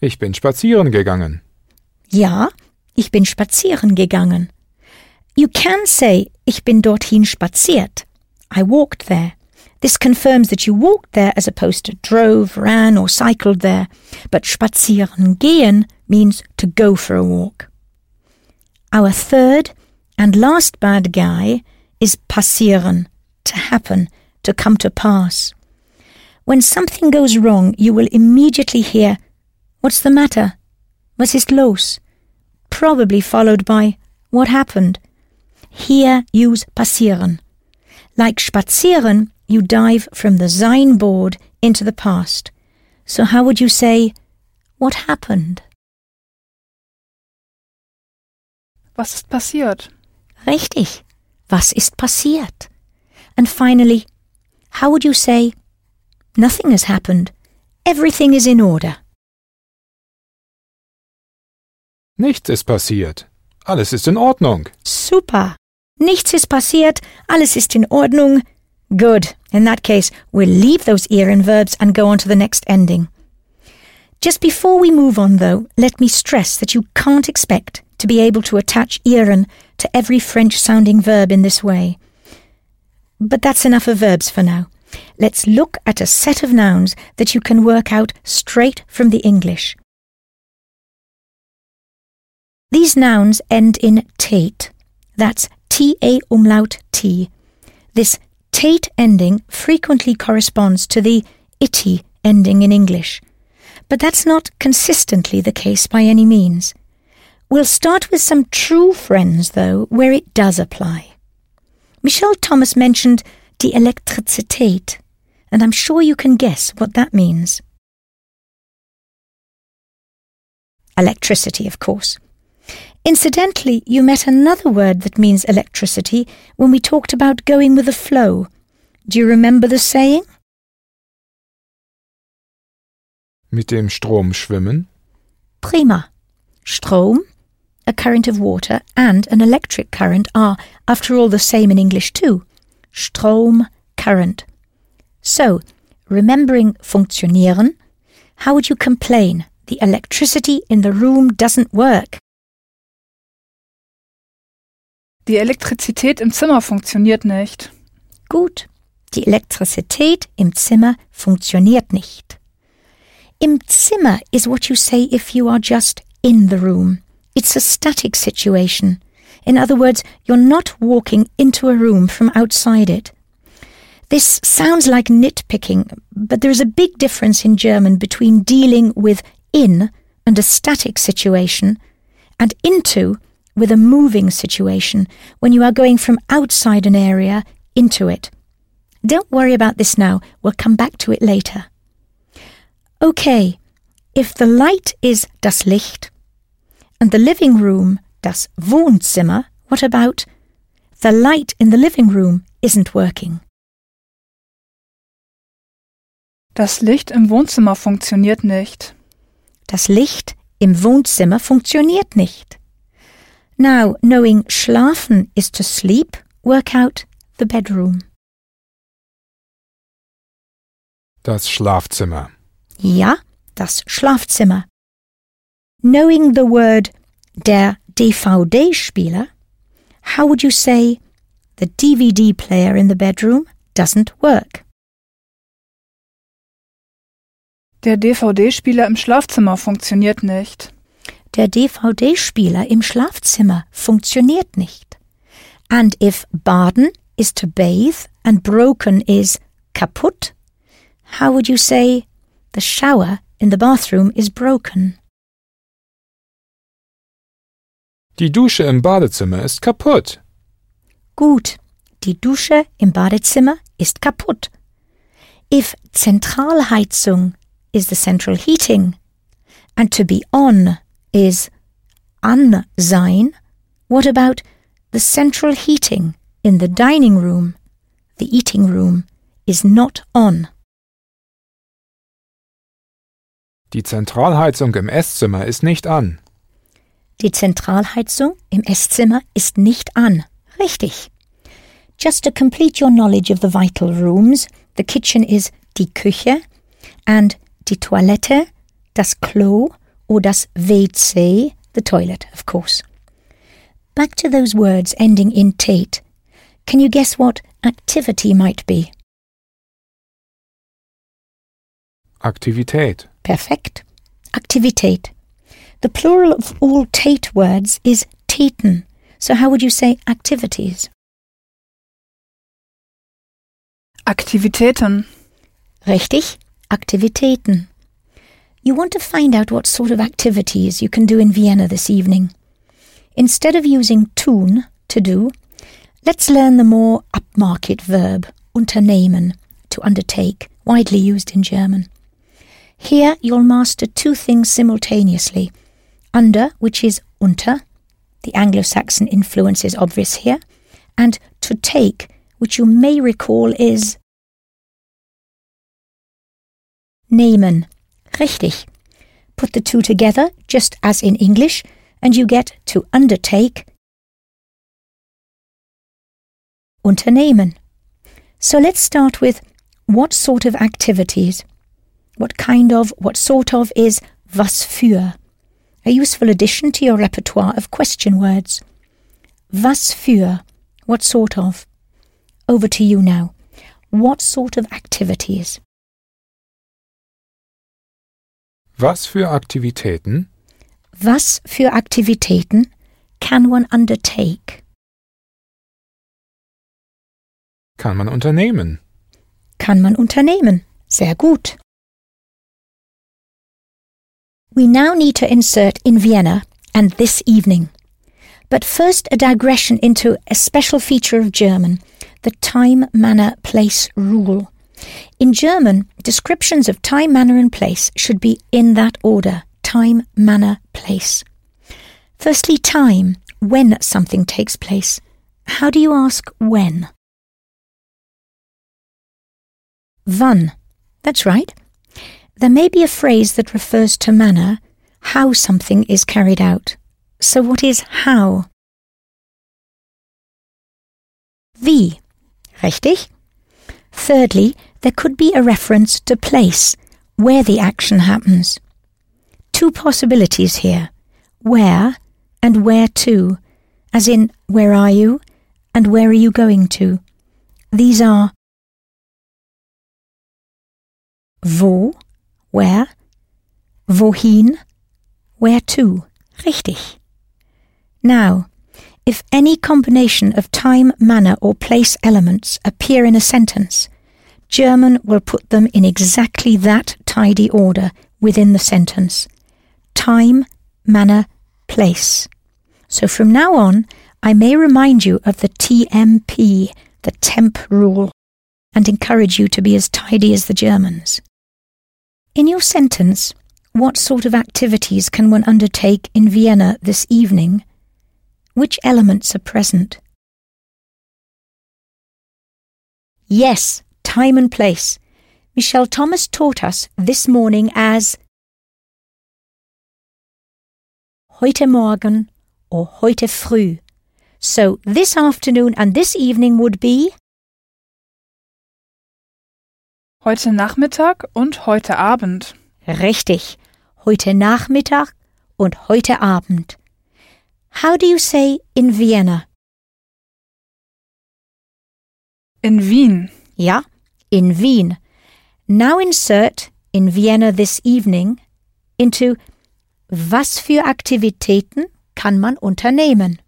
Ich bin spazieren gegangen. Ja, ich bin spazieren gegangen. You can say, ich bin dorthin spaziert. I walked there. This confirms that you walked there as opposed to drove, ran, or cycled there. But spazieren gehen means to go for a walk. Our third and last bad guy is passieren, to happen, to come to pass. When something goes wrong, you will immediately hear, What's the matter? Was ist los? Probably followed by, What happened? Here use passieren. Like spazieren, you dive from the sein board into the past. So how would you say, What happened? Was ist passiert? Richtig. Was ist passiert? And finally, how would you say, Nothing has happened. Everything is in order. Nichts ist passiert. Alles ist in Ordnung. Super. Nichts ist passiert. Alles ist in Ordnung. Good. In that case, we'll leave those ieren verbs and go on to the next ending. Just before we move on, though, let me stress that you can't expect to be able to attach ieren to every French sounding verb in this way. But that's enough of verbs for now. Let's look at a set of nouns that you can work out straight from the English. These nouns end in tate. That's T-A umlaut T. This tate ending frequently corresponds to the itty ending in English. But that's not consistently the case by any means. We'll start with some true friends, though, where it does apply. Michel Thomas mentioned die Elektrizität, and I'm sure you can guess what that means. Electricity, of course. Incidentally, you met another word that means electricity when we talked about going with the flow. Do you remember the saying? Mit dem Strom schwimmen? Prima. Strom, a current of water, and an electric current are, after all, the same in English too. Strom, current. So, remembering funktionieren, how would you complain? The electricity in the room doesn't work. Die Elektrizität im Zimmer funktioniert nicht. Gut. Die Elektrizität im Zimmer funktioniert nicht. Im Zimmer is what you say if you are just in the room. It's a static situation. In other words, you're not walking into a room from outside it. This sounds like nitpicking, but there is a big difference in German between dealing with in and a static situation and into with a moving situation when you are going from outside an area into it. Don't worry about this now, we'll come back to it later. Okay, if the light is das Licht and the living room das Wohnzimmer, what about the light in the living room isn't working? Das Licht im Wohnzimmer funktioniert nicht. Das Licht im Wohnzimmer funktioniert nicht. Now, knowing schlafen is to sleep, work out the bedroom. Das Schlafzimmer. Ja, das Schlafzimmer. Knowing the word der DVD-Spieler, how would you say the DVD player in the bedroom doesn't work? Der DVD-Spieler im Schlafzimmer funktioniert nicht. Der DVD-Spieler im Schlafzimmer funktioniert nicht. And if baden is to bathe and broken is kaputt, how would you say the shower in the bathroom is broken? Die Dusche im Badezimmer ist kaputt. Gut, die Dusche im Badezimmer ist kaputt. If Zentralheizung is the central heating and to be on is an sein, what about the central heating in the dining room? The eating room is not on. Die Zentralheizung im Esszimmer ist nicht an. Die Zentralheizung im Esszimmer ist nicht an. Richtig. Just to complete your knowledge of the vital rooms, the kitchen is die Küche and die Toilette, das Klo or das WC, the toilet, of course. Back to those words ending in tate. Can you guess what activity might be? Aktivität. Perfekt. Aktivität. The plural of all Tate words is Taten. So how would you say activities? Aktivitäten. Richtig, Aktivitäten. You want to find out what sort of activities you can do in Vienna this evening. Instead of using tun, to do, let's learn the more upmarket verb, unternehmen, to undertake, widely used in German. Here you'll master two things simultaneously under, which is unter, the Anglo Saxon influence is obvious here, and to take, which you may recall is nehmen. Richtig. Put the two together, just as in English, and you get to undertake unternehmen. So let's start with what sort of activities? What kind of, what sort of is was für? A useful addition to your repertoire of question words. Was für? What sort of? Over to you now. What sort of activities? Was für Aktivitäten? Was für Aktivitäten can one undertake? Kann man unternehmen? Kann man unternehmen? Sehr gut. We now need to insert in Vienna and this evening. But first, a digression into a special feature of German the time, manner, place rule. In German, descriptions of time, manner, and place should be in that order time, manner, place. Firstly, time, when something takes place. How do you ask when? Wann. That's right. There may be a phrase that refers to manner, how something is carried out. So what is how? Wie. Richtig? Thirdly, there could be a reference to place, where the action happens. Two possibilities here where and where to, as in where are you and where are you going to. These are wo, where, wohin, where to. Richtig. Now, if any combination of time, manner, or place elements appear in a sentence, German will put them in exactly that tidy order within the sentence time, manner, place. So from now on, I may remind you of the TMP, the temp rule, and encourage you to be as tidy as the Germans. In your sentence, what sort of activities can one undertake in Vienna this evening? Which elements are present? Yes, time and place. Michel Thomas taught us this morning as heute Morgen or heute früh. So this afternoon and this evening would be Heute Nachmittag und heute Abend. richtig, heute Nachmittag und heute Abend. How do you say in Vienna? In Wien. Ja, in Wien. Now insert in Vienna this evening into was für Aktivitäten kann man unternehmen?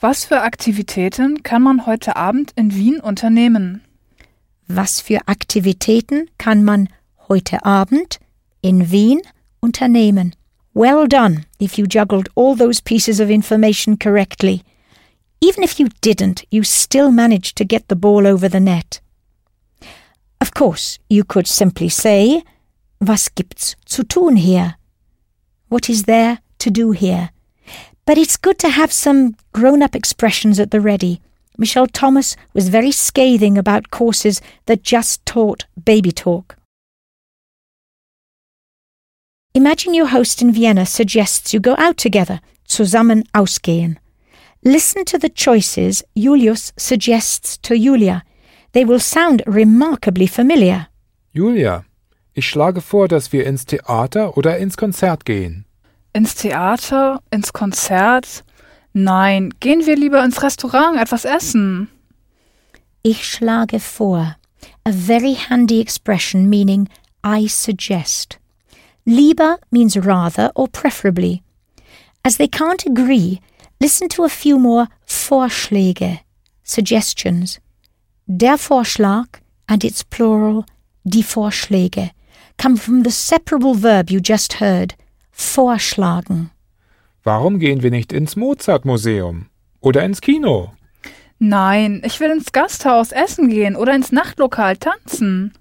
Was für Aktivitäten kann man heute Abend in Wien unternehmen? Was für Aktivitäten kann man heute Abend in Wien unternehmen? Well done if you juggled all those pieces of information correctly. Even if you didn't, you still managed to get the ball over the net. Of course, you could simply say, Was gibt's zu tun hier? What is there to do here? But it's good to have some grown up expressions at the ready. Michel Thomas was very scathing about courses that just taught baby talk. Imagine your host in Vienna suggests you go out together, zusammen ausgehen. Listen to the choices Julius suggests to Julia. They will sound remarkably familiar. Julia, ich schlage vor, dass wir ins Theater oder ins Konzert gehen. Ins Theater? Ins Konzert? Nein, gehen wir lieber ins Restaurant etwas essen. Ich schlage vor. A very handy expression meaning I suggest. Lieber means rather or preferably. As they can't agree, listen to a few more Vorschläge, suggestions. Der Vorschlag and its plural, die Vorschläge, come from the separable verb you just heard, vorschlagen. Warum gehen wir nicht ins Mozart-Museum? Oder ins Kino? Nein, ich will ins Gasthaus essen gehen oder ins Nachtlokal tanzen.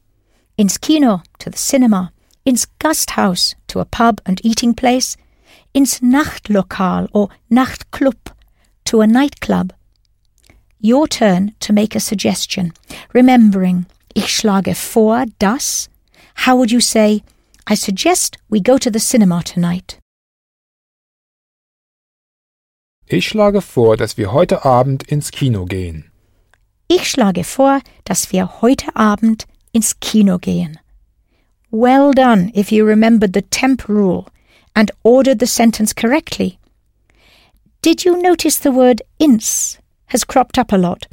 Ins Kino, to the cinema. Ins Gasthaus, to a pub and eating place. Ins Nachtlokal or Nachtclub, to a nightclub. Your turn to make a suggestion. Remembering, ich schlage vor, dass. How would you say, I suggest we go to the cinema tonight? Ich schlage vor, dass wir heute Abend ins Kino gehen. Ich schlage vor, dass wir heute Abend ins Kino gehen. Well done if you remembered the temp rule and ordered the sentence correctly. Did you notice the word ins has cropped up a lot?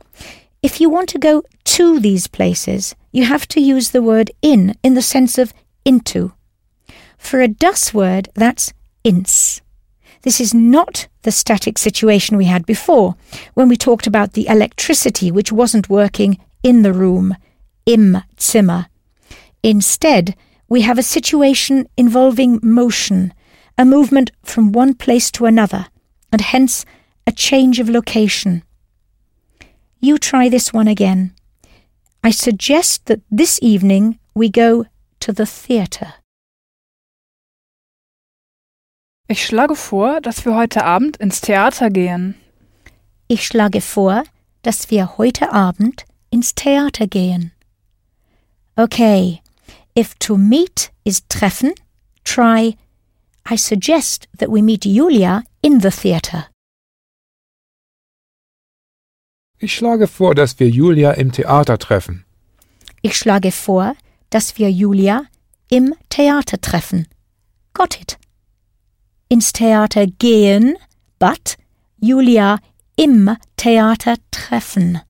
If you want to go to these places, you have to use the word in in the sense of into. For a das word, that's ins. This is not the static situation we had before, when we talked about the electricity which wasn't working in the room, im Zimmer. Instead, we have a situation involving motion, a movement from one place to another, and hence a change of location. You try this one again. I suggest that this evening we go to the theatre. Ich schlage vor, dass wir heute Abend ins Theater gehen. Ich schlage vor, dass wir heute Abend ins Theater gehen. Okay, if to meet is treffen, try I suggest that we meet Julia in the theatre. Ich schlage vor, dass wir Julia im Theater treffen. Ich schlage vor, dass wir Julia im Theater treffen. Got it. Ins Theater gehen, but Julia im Theater treffen.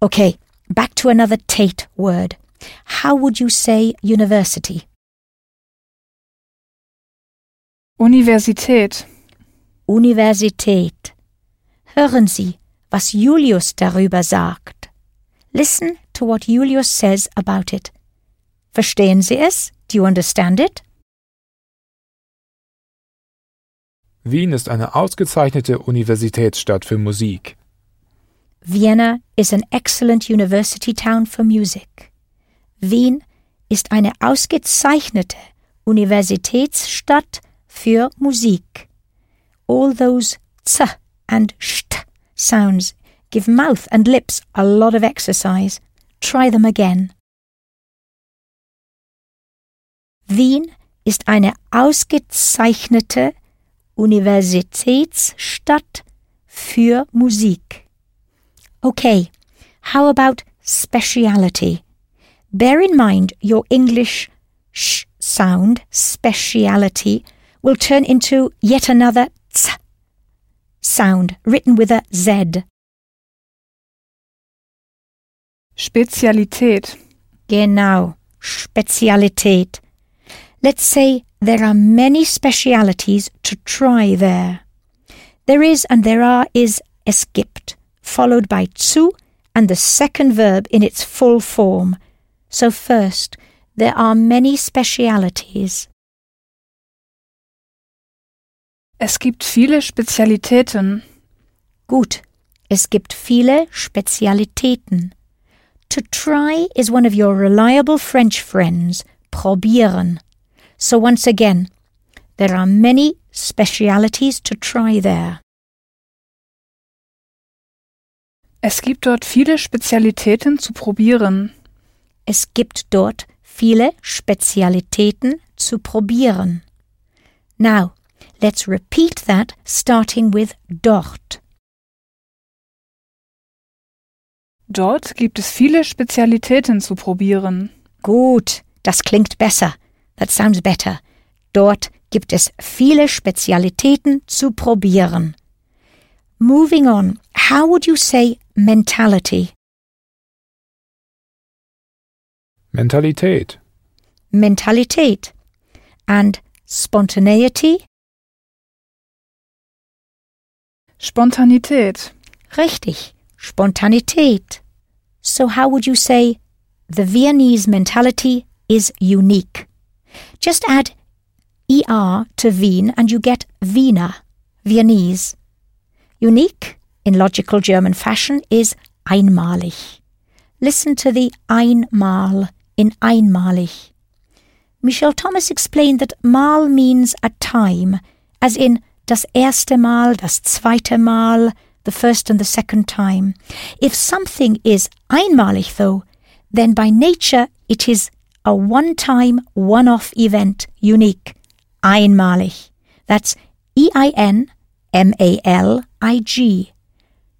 Okay, back to another Tate word. How would you say university? Universität. Universität. Hören Sie, was Julius darüber sagt. Listen to what Julius says about it. Verstehen Sie es? Do you understand it? Wien ist eine ausgezeichnete Universitätsstadt für Musik. Vienna is an excellent university town for music. Wien ist eine ausgezeichnete Universitätsstadt für Musik. All those z and st sounds give mouth and lips a lot of exercise. Try them again. Wien ist eine ausgezeichnete Universitätsstadt für Musik. Okay, how about speciality? Bear in mind your English sh sound, speciality, will turn into yet another ts sound written with a Z. Spezialität. Genau, Spezialität. Let's say there are many specialities to try there. There is and there are is es gibt, followed by zu and the second verb in its full form. So first, there are many specialities. Es gibt viele Spezialitäten. Gut, es gibt viele Spezialitäten. To try is one of your reliable French friends, probieren. So once again, there are many specialities to try there. Es gibt dort viele Spezialitäten zu probieren. Es gibt dort viele Spezialitäten zu probieren. Now, let's repeat that starting with dort. Dort gibt es viele Spezialitäten zu probieren. Gut, das klingt besser. That sounds better. Dort gibt es viele Spezialitäten zu probieren. Moving on, how would you say mentality? Mentalität. Mentalität. And spontaneity? Spontanität. Richtig, Spontanität. So how would you say the Viennese mentality is unique? Just add er to Wien and you get Wiener, Viennese. Unique, in logical German fashion, is einmalig. Listen to the einmal in einmalig. Michel Thomas explained that mal means a time, as in das erste Mal, das zweite Mal, the first and the second time. If something is einmalig, though, then by nature it is a one time, one off event, unique, einmalig. That's E I N M A L I G.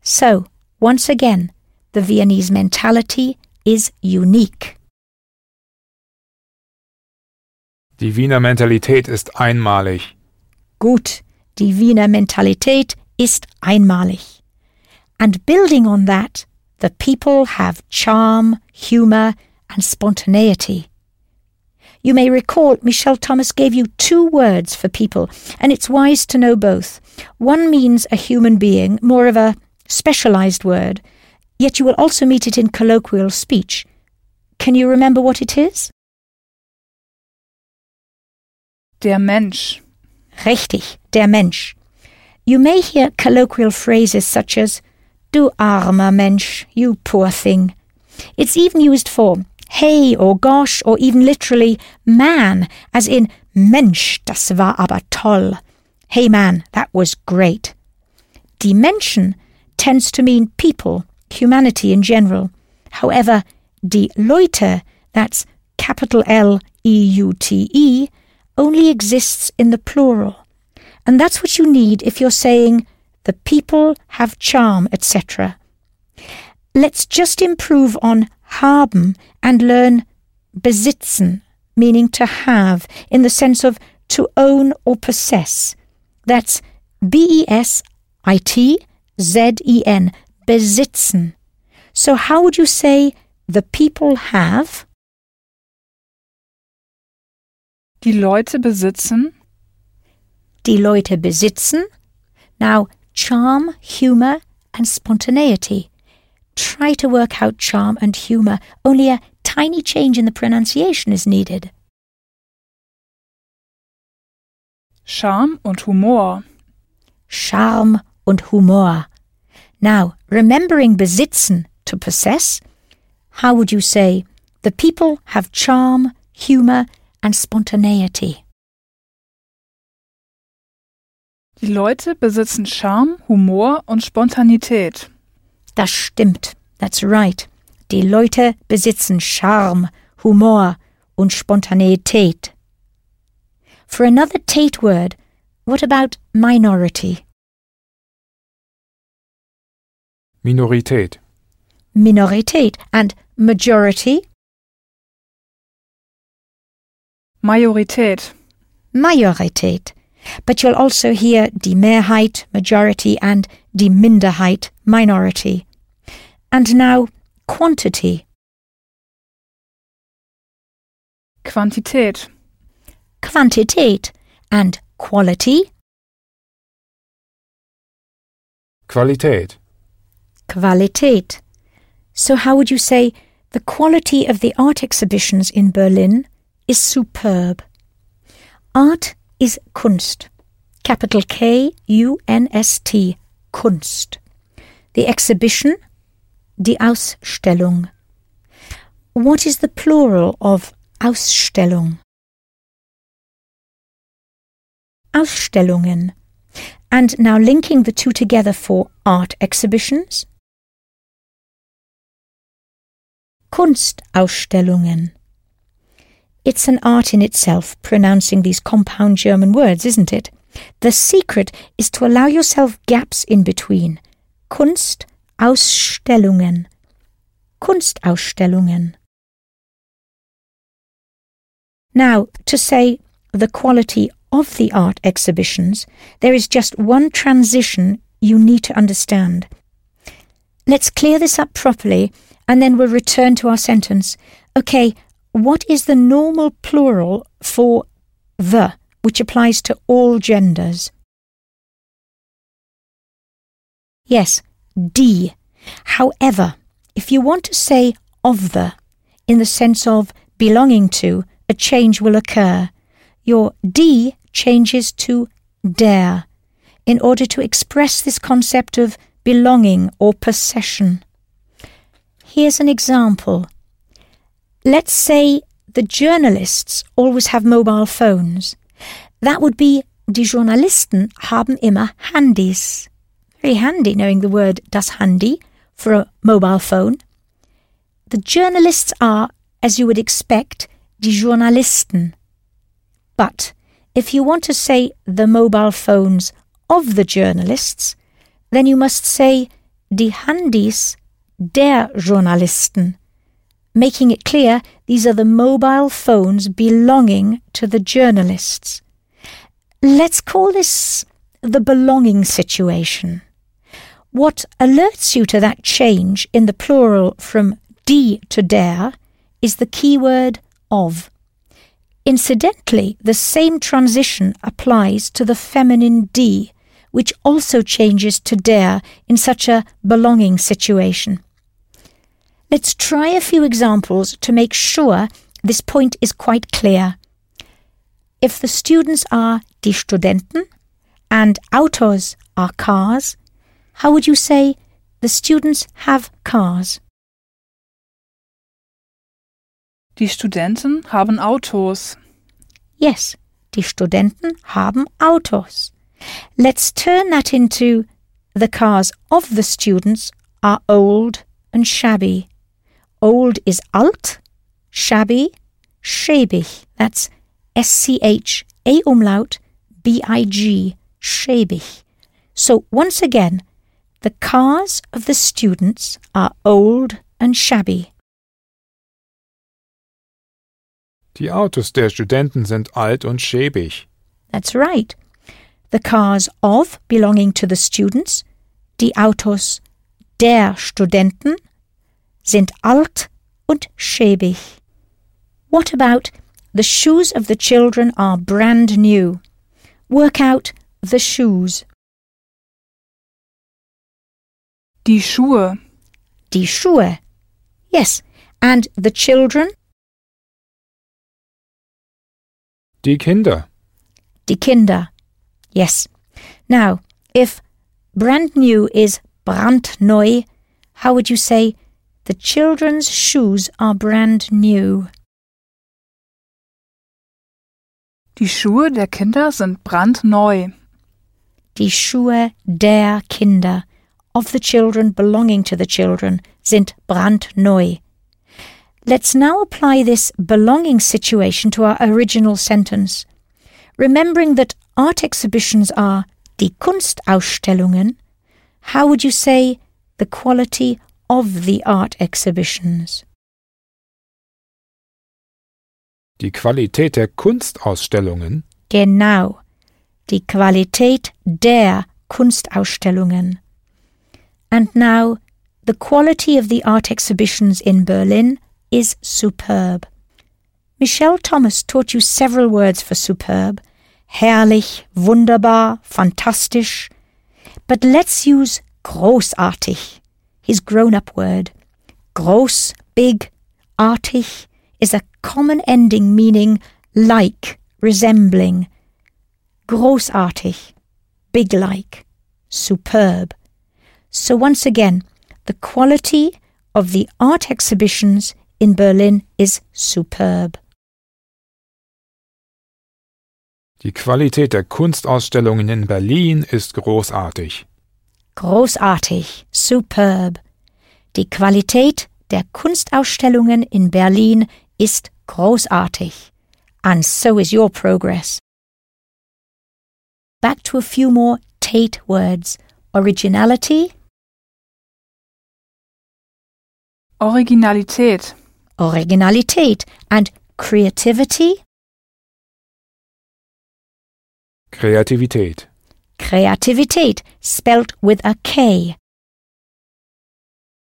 So, once again, the Viennese mentality is unique. Die Wiener Mentalität ist einmalig. Gut, die Wiener Mentalität ist einmalig. And building on that, the people have charm, humour, and spontaneity. You may recall Michel Thomas gave you two words for people, and it's wise to know both. One means a human being, more of a specialized word, yet you will also meet it in colloquial speech. Can you remember what it is? Der Mensch. Richtig, der Mensch. You may hear colloquial phrases such as, Du armer Mensch, you poor thing. It's even used for hey or gosh or even literally man, as in Mensch, das war aber toll. Hey man, that was great. Die Menschen tends to mean people, humanity in general, However, die Leute, that's capital L E U T E, only exists in the plural. And that's what you need if you're saying the people have charm, etc. Let's just improve on haben and learn besitzen, meaning to have, in the sense of to own or possess. That's B E S I T Z E N, besitzen. So, how would you say the people have? Die Leute besitzen. Die Leute besitzen. Now, charm, humour, and spontaneity. Try to work out charm and humour, only a tiny change in the pronunciation is needed. Charme und Humor. Charme und Humor. Now, remembering besitzen to possess, how would you say the people have charm, humour, and spontaneity? Die Leute besitzen Charme, Humor und Spontanität. Das stimmt. That's right. Die Leute besitzen Charme, Humor und Spontaneität. For another Tate word, what about minority? Minorität. Minorität and majority? Majorität. Majorität. But you'll also hear die Mehrheit, majority, and die Minderheit, minority. And now, quantity. Quantität. Quantität and quality, Qualität. Qualität. So, how would you say the quality of the art exhibitions in Berlin is superb? Art is Kunst. Capital K U N S T. Kunst. The exhibition, die Ausstellung. What is the plural of Ausstellung? Ausstellungen. And now linking the two together for art exhibitions. Kunstausstellungen. It's an art in itself, pronouncing these compound German words, isn't it? The secret is to allow yourself gaps in between. Kunstausstellungen. Kunstausstellungen. Now, to say the quality of the art exhibitions, there is just one transition you need to understand. Let's clear this up properly and then we'll return to our sentence. Okay, what is the normal plural for the, which applies to all genders? Yes, D. However, if you want to say of the, in the sense of belonging to, a change will occur. Your D changes to der in order to express this concept of belonging or possession. Here's an example. Let's say the journalists always have mobile phones. That would be die Journalisten haben immer Handys. Very handy knowing the word das Handy for a mobile phone. The journalists are, as you would expect, die Journalisten. But if you want to say the mobile phones of the journalists, then you must say die Handys der Journalisten, making it clear these are the mobile phones belonging to the journalists. Let's call this the belonging situation. What alerts you to that change in the plural from die to der is the keyword of. Incidentally, the same transition applies to the feminine die, which also changes to der in such a belonging situation. Let's try a few examples to make sure this point is quite clear. If the students are die Studenten and Autos are cars, how would you say the students have cars? Die Studenten haben Autos. Yes, die Studenten haben Autos. Let's turn that into the cars of the students are old and shabby. Old is alt, shabby, schäbig. That's S C H A umlaut B I G, schäbig. So once again, the cars of the students are old and shabby. Die Autos der Studenten sind alt und schäbig. That's right. The cars of belonging to the students, die Autos der Studenten, sind alt und schäbig. What about the shoes of the children are brand new? Work out the shoes. Die Schuhe. Die Schuhe. Yes. And the children, Die Kinder. die Kinder. Yes. Now, if brand new is brandneu, how would you say the children's shoes are brand new? Die Schuhe der Kinder sind brandneu. Die Schuhe der Kinder, of the children belonging to the children, sind brandneu. Let's now apply this belonging situation to our original sentence. Remembering that art exhibitions are die Kunstausstellungen, how would you say the quality of the art exhibitions? Die Qualität der Kunstausstellungen. Genau, die Qualität der Kunstausstellungen. And now, the quality of the art exhibitions in Berlin is superb. Michel Thomas taught you several words for superb herrlich, wunderbar, fantastisch. But let's use großartig, his grown up word. Groß, big, artig is a common ending meaning like, resembling. Großartig, big like, superb. So once again, the quality of the art exhibitions in Berlin is superb. Die Qualität der Kunstausstellungen in Berlin ist großartig. Großartig, superb. Die Qualität der Kunstausstellungen in Berlin ist großartig. And so is your progress. Back to a few more Tate words. Originality, Originalität. Originalität, and creativity, Kreativität. Kreativität, spelt with a K.